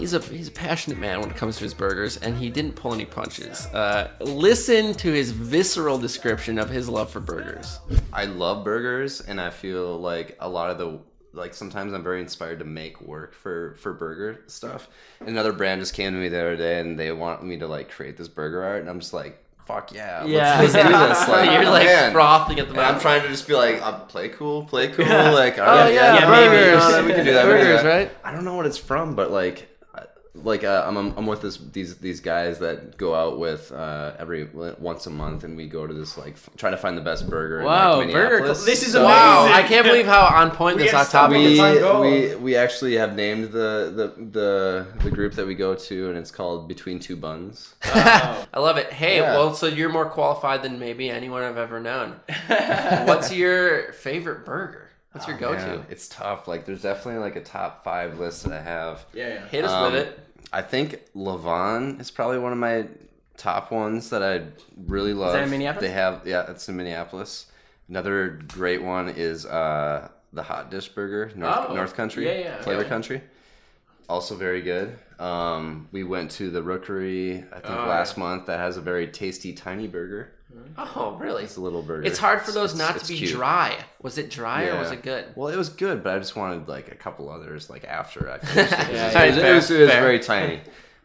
Speaker 2: he's a he's a passionate man when it comes to his burgers and he didn't pull any punches uh, listen to his visceral description of his love for burgers
Speaker 22: I love burgers, and I feel like a lot of the like sometimes I'm very inspired to make work for for burger stuff. Another brand just came to me the other day, and they want me to like create this burger art, and I'm just like. Fuck yeah!
Speaker 2: Yeah.
Speaker 22: let's, let's do this. Like
Speaker 2: You're, like,
Speaker 22: man.
Speaker 2: frothing at the
Speaker 22: And I'm trying to just be like, uh, play cool, play cool.
Speaker 2: Yeah.
Speaker 22: Like,
Speaker 2: Oh,
Speaker 22: right,
Speaker 2: yeah,
Speaker 22: yeah,
Speaker 2: burgers.
Speaker 22: maybe, uh, we can do that.
Speaker 2: Burgers, right?
Speaker 22: I don't know what it's from, but like, like uh, I'm I'm with this these these guys that go out with uh, every once a month, and we go to this like f- try to find the best burger.
Speaker 2: Wow,
Speaker 22: in, like,
Speaker 2: burger this is Wow, amazing. I can't believe how on point this hot topic
Speaker 22: we,
Speaker 2: is. on gold.
Speaker 22: we we actually have named the, the the the group that we go to, and it's called Between Two Buns.
Speaker 2: I love it. Hey,
Speaker 22: Yeah.
Speaker 2: well, so you're more qualified than maybe anyone I've ever known. What's your favorite burger? What's your
Speaker 22: Oh,
Speaker 2: go-to?
Speaker 22: man, It's tough. Like, there's definitely like a top five list that I have.
Speaker 2: Yeah, yeah. Hit us with it.
Speaker 22: I think Levon is probably one of my top ones that I really love.
Speaker 1: that in Minneapolis?
Speaker 22: They have, yeah, it's in Minneapolis. Another great one is uh, the Hot Dish Burger, North,
Speaker 2: Oh,
Speaker 22: North Country,
Speaker 2: yeah, yeah,
Speaker 22: Flavor
Speaker 2: yeah.
Speaker 22: Country. Also very good. Um, we went to the Rookery, I think
Speaker 2: Oh,
Speaker 22: last month. That has a very tasty tiny burger.
Speaker 2: Oh, really?
Speaker 22: It's a little burger.
Speaker 2: It's hard for those
Speaker 22: It's-
Speaker 2: not
Speaker 22: it's
Speaker 2: to be
Speaker 22: cute.
Speaker 2: dry. Was it dry or was it good?
Speaker 22: Well, it was good, but I just wanted like a couple others like after I finished it.
Speaker 2: Yeah,
Speaker 22: it,
Speaker 2: yeah,
Speaker 22: was, it, was, it was very tiny.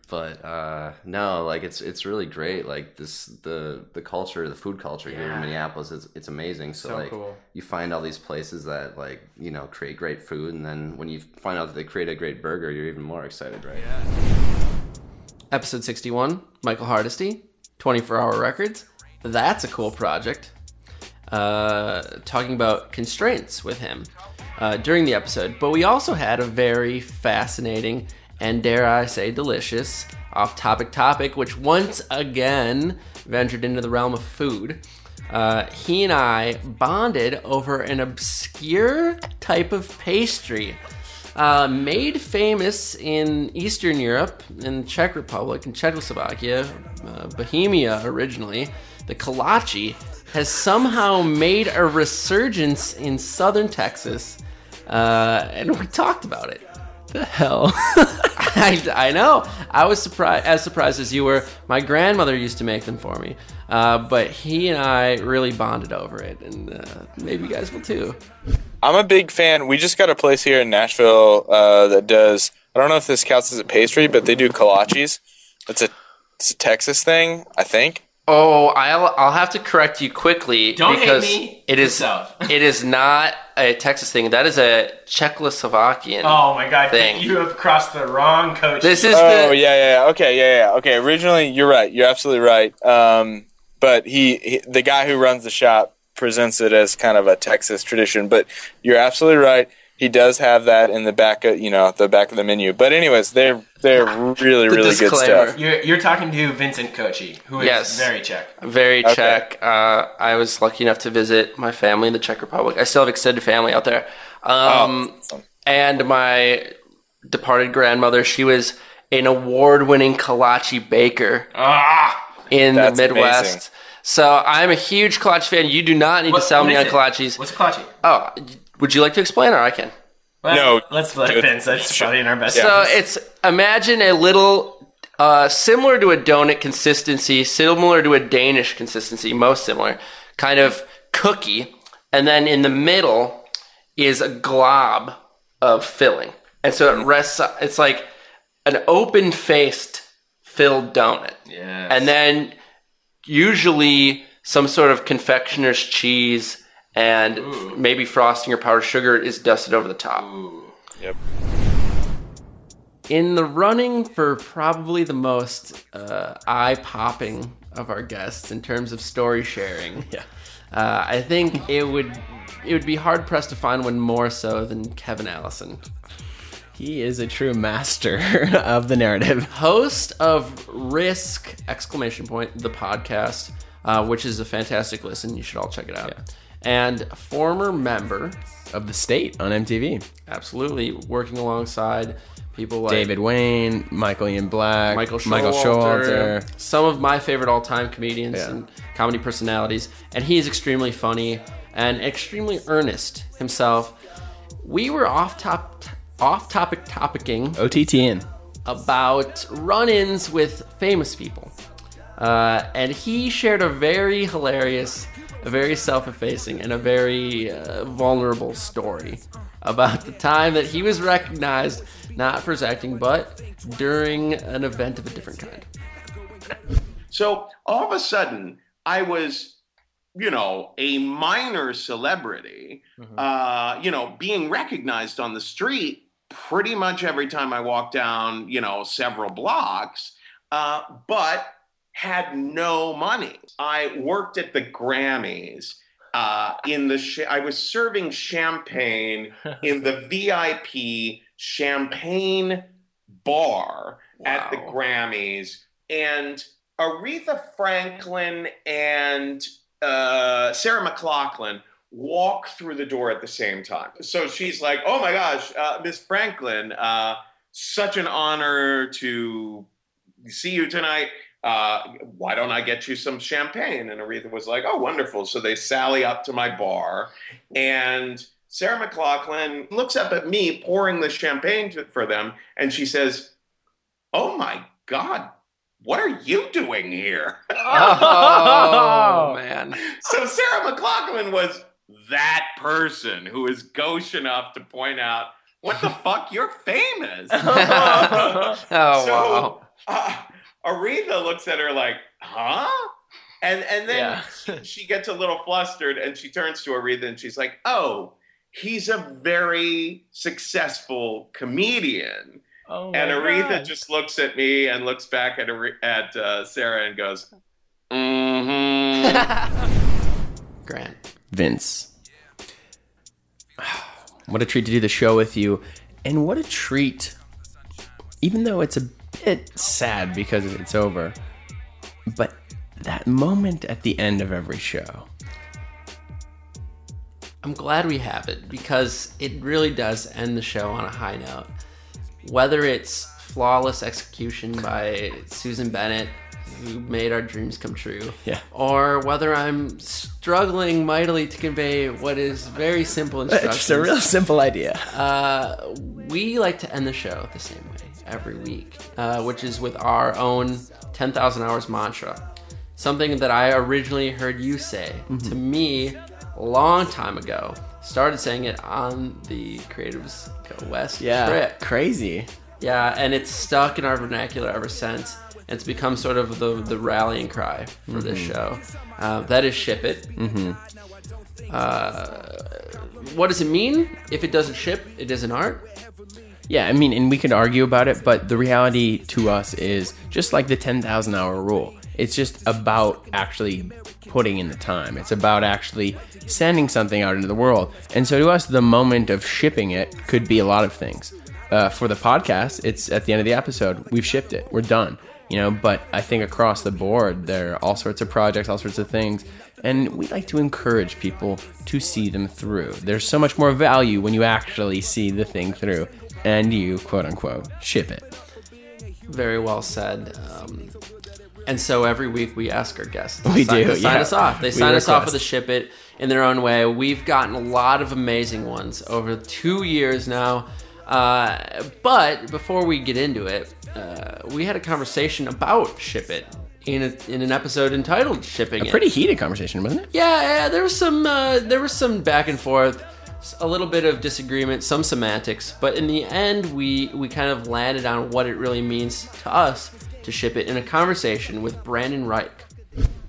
Speaker 22: But uh, no, like it's it's really great. Like this the the culture, the food culture here in Minneapolis is it's amazing. So,
Speaker 2: So
Speaker 22: like
Speaker 2: cool.
Speaker 22: you find all these places that like you know create great food, and then when you find out that they create a great burger, you're even more excited, right? Yeah.
Speaker 2: Episode 61, Michael Hardesty, 24 Hour Records. That's a cool project. Uh, talking about constraints with him uh, during the episode. But we also had a very fascinating and, dare I say, delicious off topic topic, which once again ventured into the realm of food. Uh, he and I bonded over an obscure type of pastry uh, made famous in Eastern Europe, in Czech Republic, in Czechoslovakia, uh, Bohemia originally, the kolache has somehow made a resurgence in southern Texas, uh, and we talked about it. The hell? I, I know. I was surprised, as surprised as you were. My grandmother used to make them for me, uh, but he and I really bonded over it, and uh, maybe you guys will too.
Speaker 23: I'm a big fan. We just got a place here in Nashville uh, that does. I don't know if this counts as a pastry, but they do kolaches. It's a it's a Texas thing, I think.
Speaker 2: Oh, I'll I'll have to correct you quickly
Speaker 23: Don't hate
Speaker 2: because
Speaker 23: me.
Speaker 2: it is it is not a Texas thing. That is a Czechoslovakian.
Speaker 1: Oh my god,
Speaker 2: thing.
Speaker 1: you have crossed the wrong coach.
Speaker 2: This is
Speaker 23: oh
Speaker 2: the
Speaker 23: yeah, yeah, yeah. Okay, yeah, yeah. Okay, originally you're right. You're absolutely right. Um, but he, he, the guy who runs the shop, presents it as kind of a Texas tradition. But you're absolutely right. He does have that in the back of you know the back of the menu. But anyways, they're they're really
Speaker 2: The
Speaker 23: really good stuff.
Speaker 1: You're, you're talking to Vincent Kochi, who is
Speaker 2: Yes.
Speaker 1: very Czech.
Speaker 2: very
Speaker 23: Okay.
Speaker 2: Czech. Uh, I was lucky enough to visit my family in the Czech Republic. I still have extended family out there. Um,
Speaker 23: Oh,
Speaker 2: And my departed grandmother, she was an award-winning kolache baker in the Midwest.
Speaker 23: amazing.
Speaker 2: So I'm a huge kolache fan. You do not need
Speaker 1: What-
Speaker 2: to sell me on
Speaker 1: it?
Speaker 2: kolaches.
Speaker 1: What's a kolache?
Speaker 2: Oh, would you like to explain, or I can?
Speaker 1: Well,
Speaker 23: No,
Speaker 1: let's let
Speaker 23: do it.
Speaker 1: Vince. That's probably in our best.
Speaker 2: So
Speaker 1: interest.
Speaker 2: it's imagine a little uh, similar to a donut consistency, similar to a Danish consistency, most similar, kind of cookie, and then in the middle is a glob of filling, and so it rests. It's like an open-faced filled donut,
Speaker 1: Yes.
Speaker 2: and then usually some sort of confectioner's cheese and f- maybe frosting or powdered sugar is dusted over the top.
Speaker 23: Yep.
Speaker 2: In the running for probably the most uh, eye popping of our guests in terms of story sharing, yeah. uh, I think it would it would be hard pressed to find one more so than Kevin Allison.
Speaker 1: He is a true master of the narrative.
Speaker 2: Host of Risk exclamation point the podcast, uh, which is a fantastic listen. You should all check it out. And former member
Speaker 1: of the state on MTV.
Speaker 2: Absolutely, working alongside people like
Speaker 1: David Wain, Michael Ian Black,
Speaker 2: Michael Showalter,
Speaker 1: Michael Showalter.
Speaker 2: some of my favorite all-time comedians
Speaker 1: Yeah.
Speaker 2: and comedy personalities, and he's extremely funny and extremely earnest himself. We were off top, off topic, topicing
Speaker 1: OTTN
Speaker 2: about run-ins with famous people, uh, and he shared a very hilarious, a very self-effacing, and a very uh, vulnerable story about the time that he was recognized not for his acting, but during an event of a different kind.
Speaker 24: So all of a sudden, I was, you know, a minor celebrity, uh, you know, being recognized on the street pretty much every time I walked down, you know, several blocks, uh, but had no money. I worked at the Grammys. Uh, in the sh- I was serving champagne in the VIP champagne bar at the Grammys, and Aretha Franklin and uh, Sarah McLachlan walk through the door at the same time. So she's like, "Oh my gosh, uh, Miss Franklin, uh, such an honor to see you tonight. Uh, why don't I get you some champagne?" And Aretha was like, "Oh, wonderful." So they sally up to my bar, and Sarah McLachlan looks up at me pouring the champagne to, for them, and she says, "Oh my God." What are you doing here?
Speaker 2: Oh, man.
Speaker 24: So Sarah McLachlan was that person who is gauche enough to point out, what the fuck, you're famous.
Speaker 2: Oh, wow.
Speaker 24: uh, Aretha looks at her like, huh? And and then she, she gets a little flustered and she turns to Aretha and she's like, oh, he's a very successful comedian.
Speaker 1: Oh
Speaker 24: and Aretha
Speaker 1: God.
Speaker 24: just looks at me and looks back at at uh, Sarah and goes, mm-hmm.
Speaker 2: Grant.
Speaker 1: Vince. What a treat to do the show with you. And what a treat, even though it's a bit sad because it's over, but that moment at the end of every show.
Speaker 2: I'm glad we have it because it really does end the show on a high note. Whether it's flawless execution by Susan Bennett, who made our dreams come true,
Speaker 1: Yeah.
Speaker 2: or whether I'm struggling mightily to convey what is very simple instructions.
Speaker 1: It's a real simple idea.
Speaker 2: Uh, we like to end the show the same way every week, uh, which is with our own 10,000 hours mantra. Something that I originally heard you say
Speaker 1: Mm-hmm.
Speaker 2: to me a long time ago. Started saying it on the Creatives Go West
Speaker 1: Yeah,
Speaker 2: trip.
Speaker 1: crazy.
Speaker 2: Yeah, and it's stuck in our vernacular ever since. It's become sort of the, the rallying cry for this
Speaker 1: Mhm.
Speaker 2: show. Uh, that is ship it.
Speaker 1: Mm-hmm.
Speaker 2: Uh, what does it mean? If it doesn't ship, it isn't art.
Speaker 1: Yeah, I mean, and we could argue about it, but the reality to us is just like the 10,000 hour rule. It's just about actually putting in the time. It's about actually sending something out into the world. And so to us, the moment of shipping it could be a lot of things. Uh, for the podcast, it's at the end of the episode. We've shipped it. We're done. You know, but I think across the board, there are all sorts of projects, all sorts of things. And we like to encourage people to see them through. There's so much more value when you actually see the thing through and you, quote unquote, ship it.
Speaker 2: Very well said. Um, and so every week we ask our guests to
Speaker 1: We
Speaker 2: sign,
Speaker 1: do,
Speaker 2: to sign
Speaker 1: yeah.
Speaker 2: us off. They
Speaker 1: We
Speaker 2: sign us off with a ship it in their own way. We've gotten a lot of amazing ones over two years now. Uh, but before we get into it, uh, we had a conversation about ship it in, a, in an episode entitled "Shipping."
Speaker 1: A
Speaker 2: It."
Speaker 1: pretty heated conversation, wasn't it?
Speaker 2: Yeah, yeah, there was some uh, there was some back and forth, a little bit of disagreement, some semantics, but in the end, we we kind of landed on what it really means to us to ship it in a conversation with Brandon Reich.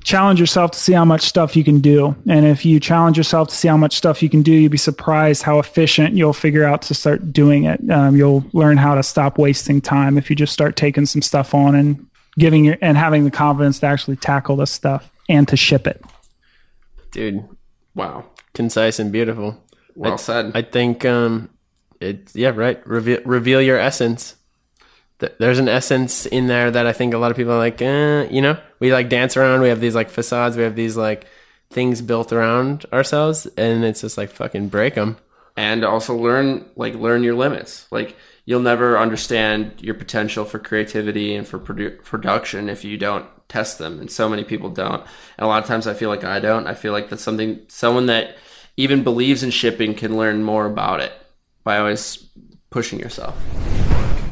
Speaker 25: challenge yourself to see how much stuff you can do. And if you challenge yourself to see how much stuff you can do, you'll be surprised how efficient you'll figure out to start doing it. Um, you'll learn how to stop wasting time if you just start taking some stuff on and giving your, and having the confidence to actually tackle this stuff and to ship it.
Speaker 1: Dude.
Speaker 2: Wow.
Speaker 1: Concise and beautiful.
Speaker 2: Well
Speaker 1: I,
Speaker 2: said.
Speaker 1: I think um it's yeah, right. Reveal reveal your essence. Th- There's an essence in there that I think a lot of people are like, eh, you know, we like dance around. We have these like facades. We have these like things built around ourselves, and it's just like fucking break them.
Speaker 2: and also learn like learn your limits like you'll never understand your potential for creativity and for produ- production if you don't test them and so many people don't and a lot of times i feel like i don't i feel like that's something someone that even believes in shipping can learn more about it by always pushing yourself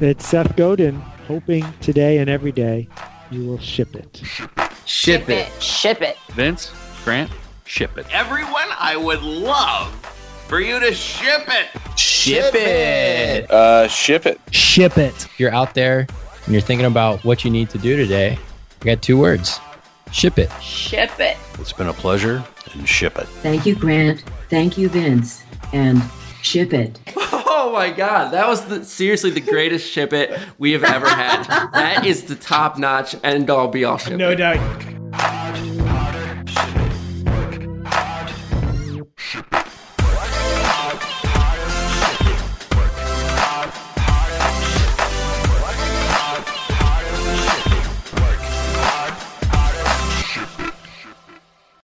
Speaker 6: It's Seth Godin, hoping today and every day you will ship it.
Speaker 1: Ship
Speaker 13: it. Ship it.
Speaker 21: Vince, Grant, ship it.
Speaker 24: Everyone, I would love for you to ship it.
Speaker 1: Ship it.
Speaker 23: Uh, ship it.
Speaker 25: Ship it.
Speaker 11: If you're out there and you're thinking about what you need to do today, I got two words ship it.
Speaker 13: Ship it.
Speaker 19: It's been a pleasure and ship it.
Speaker 26: Thank you, Grant. Thank you, Vince. And ship it.
Speaker 2: Oh, my god, that was the, seriously the greatest ship it we have ever had. That is the top notch end all be all ship.
Speaker 26: No doubt.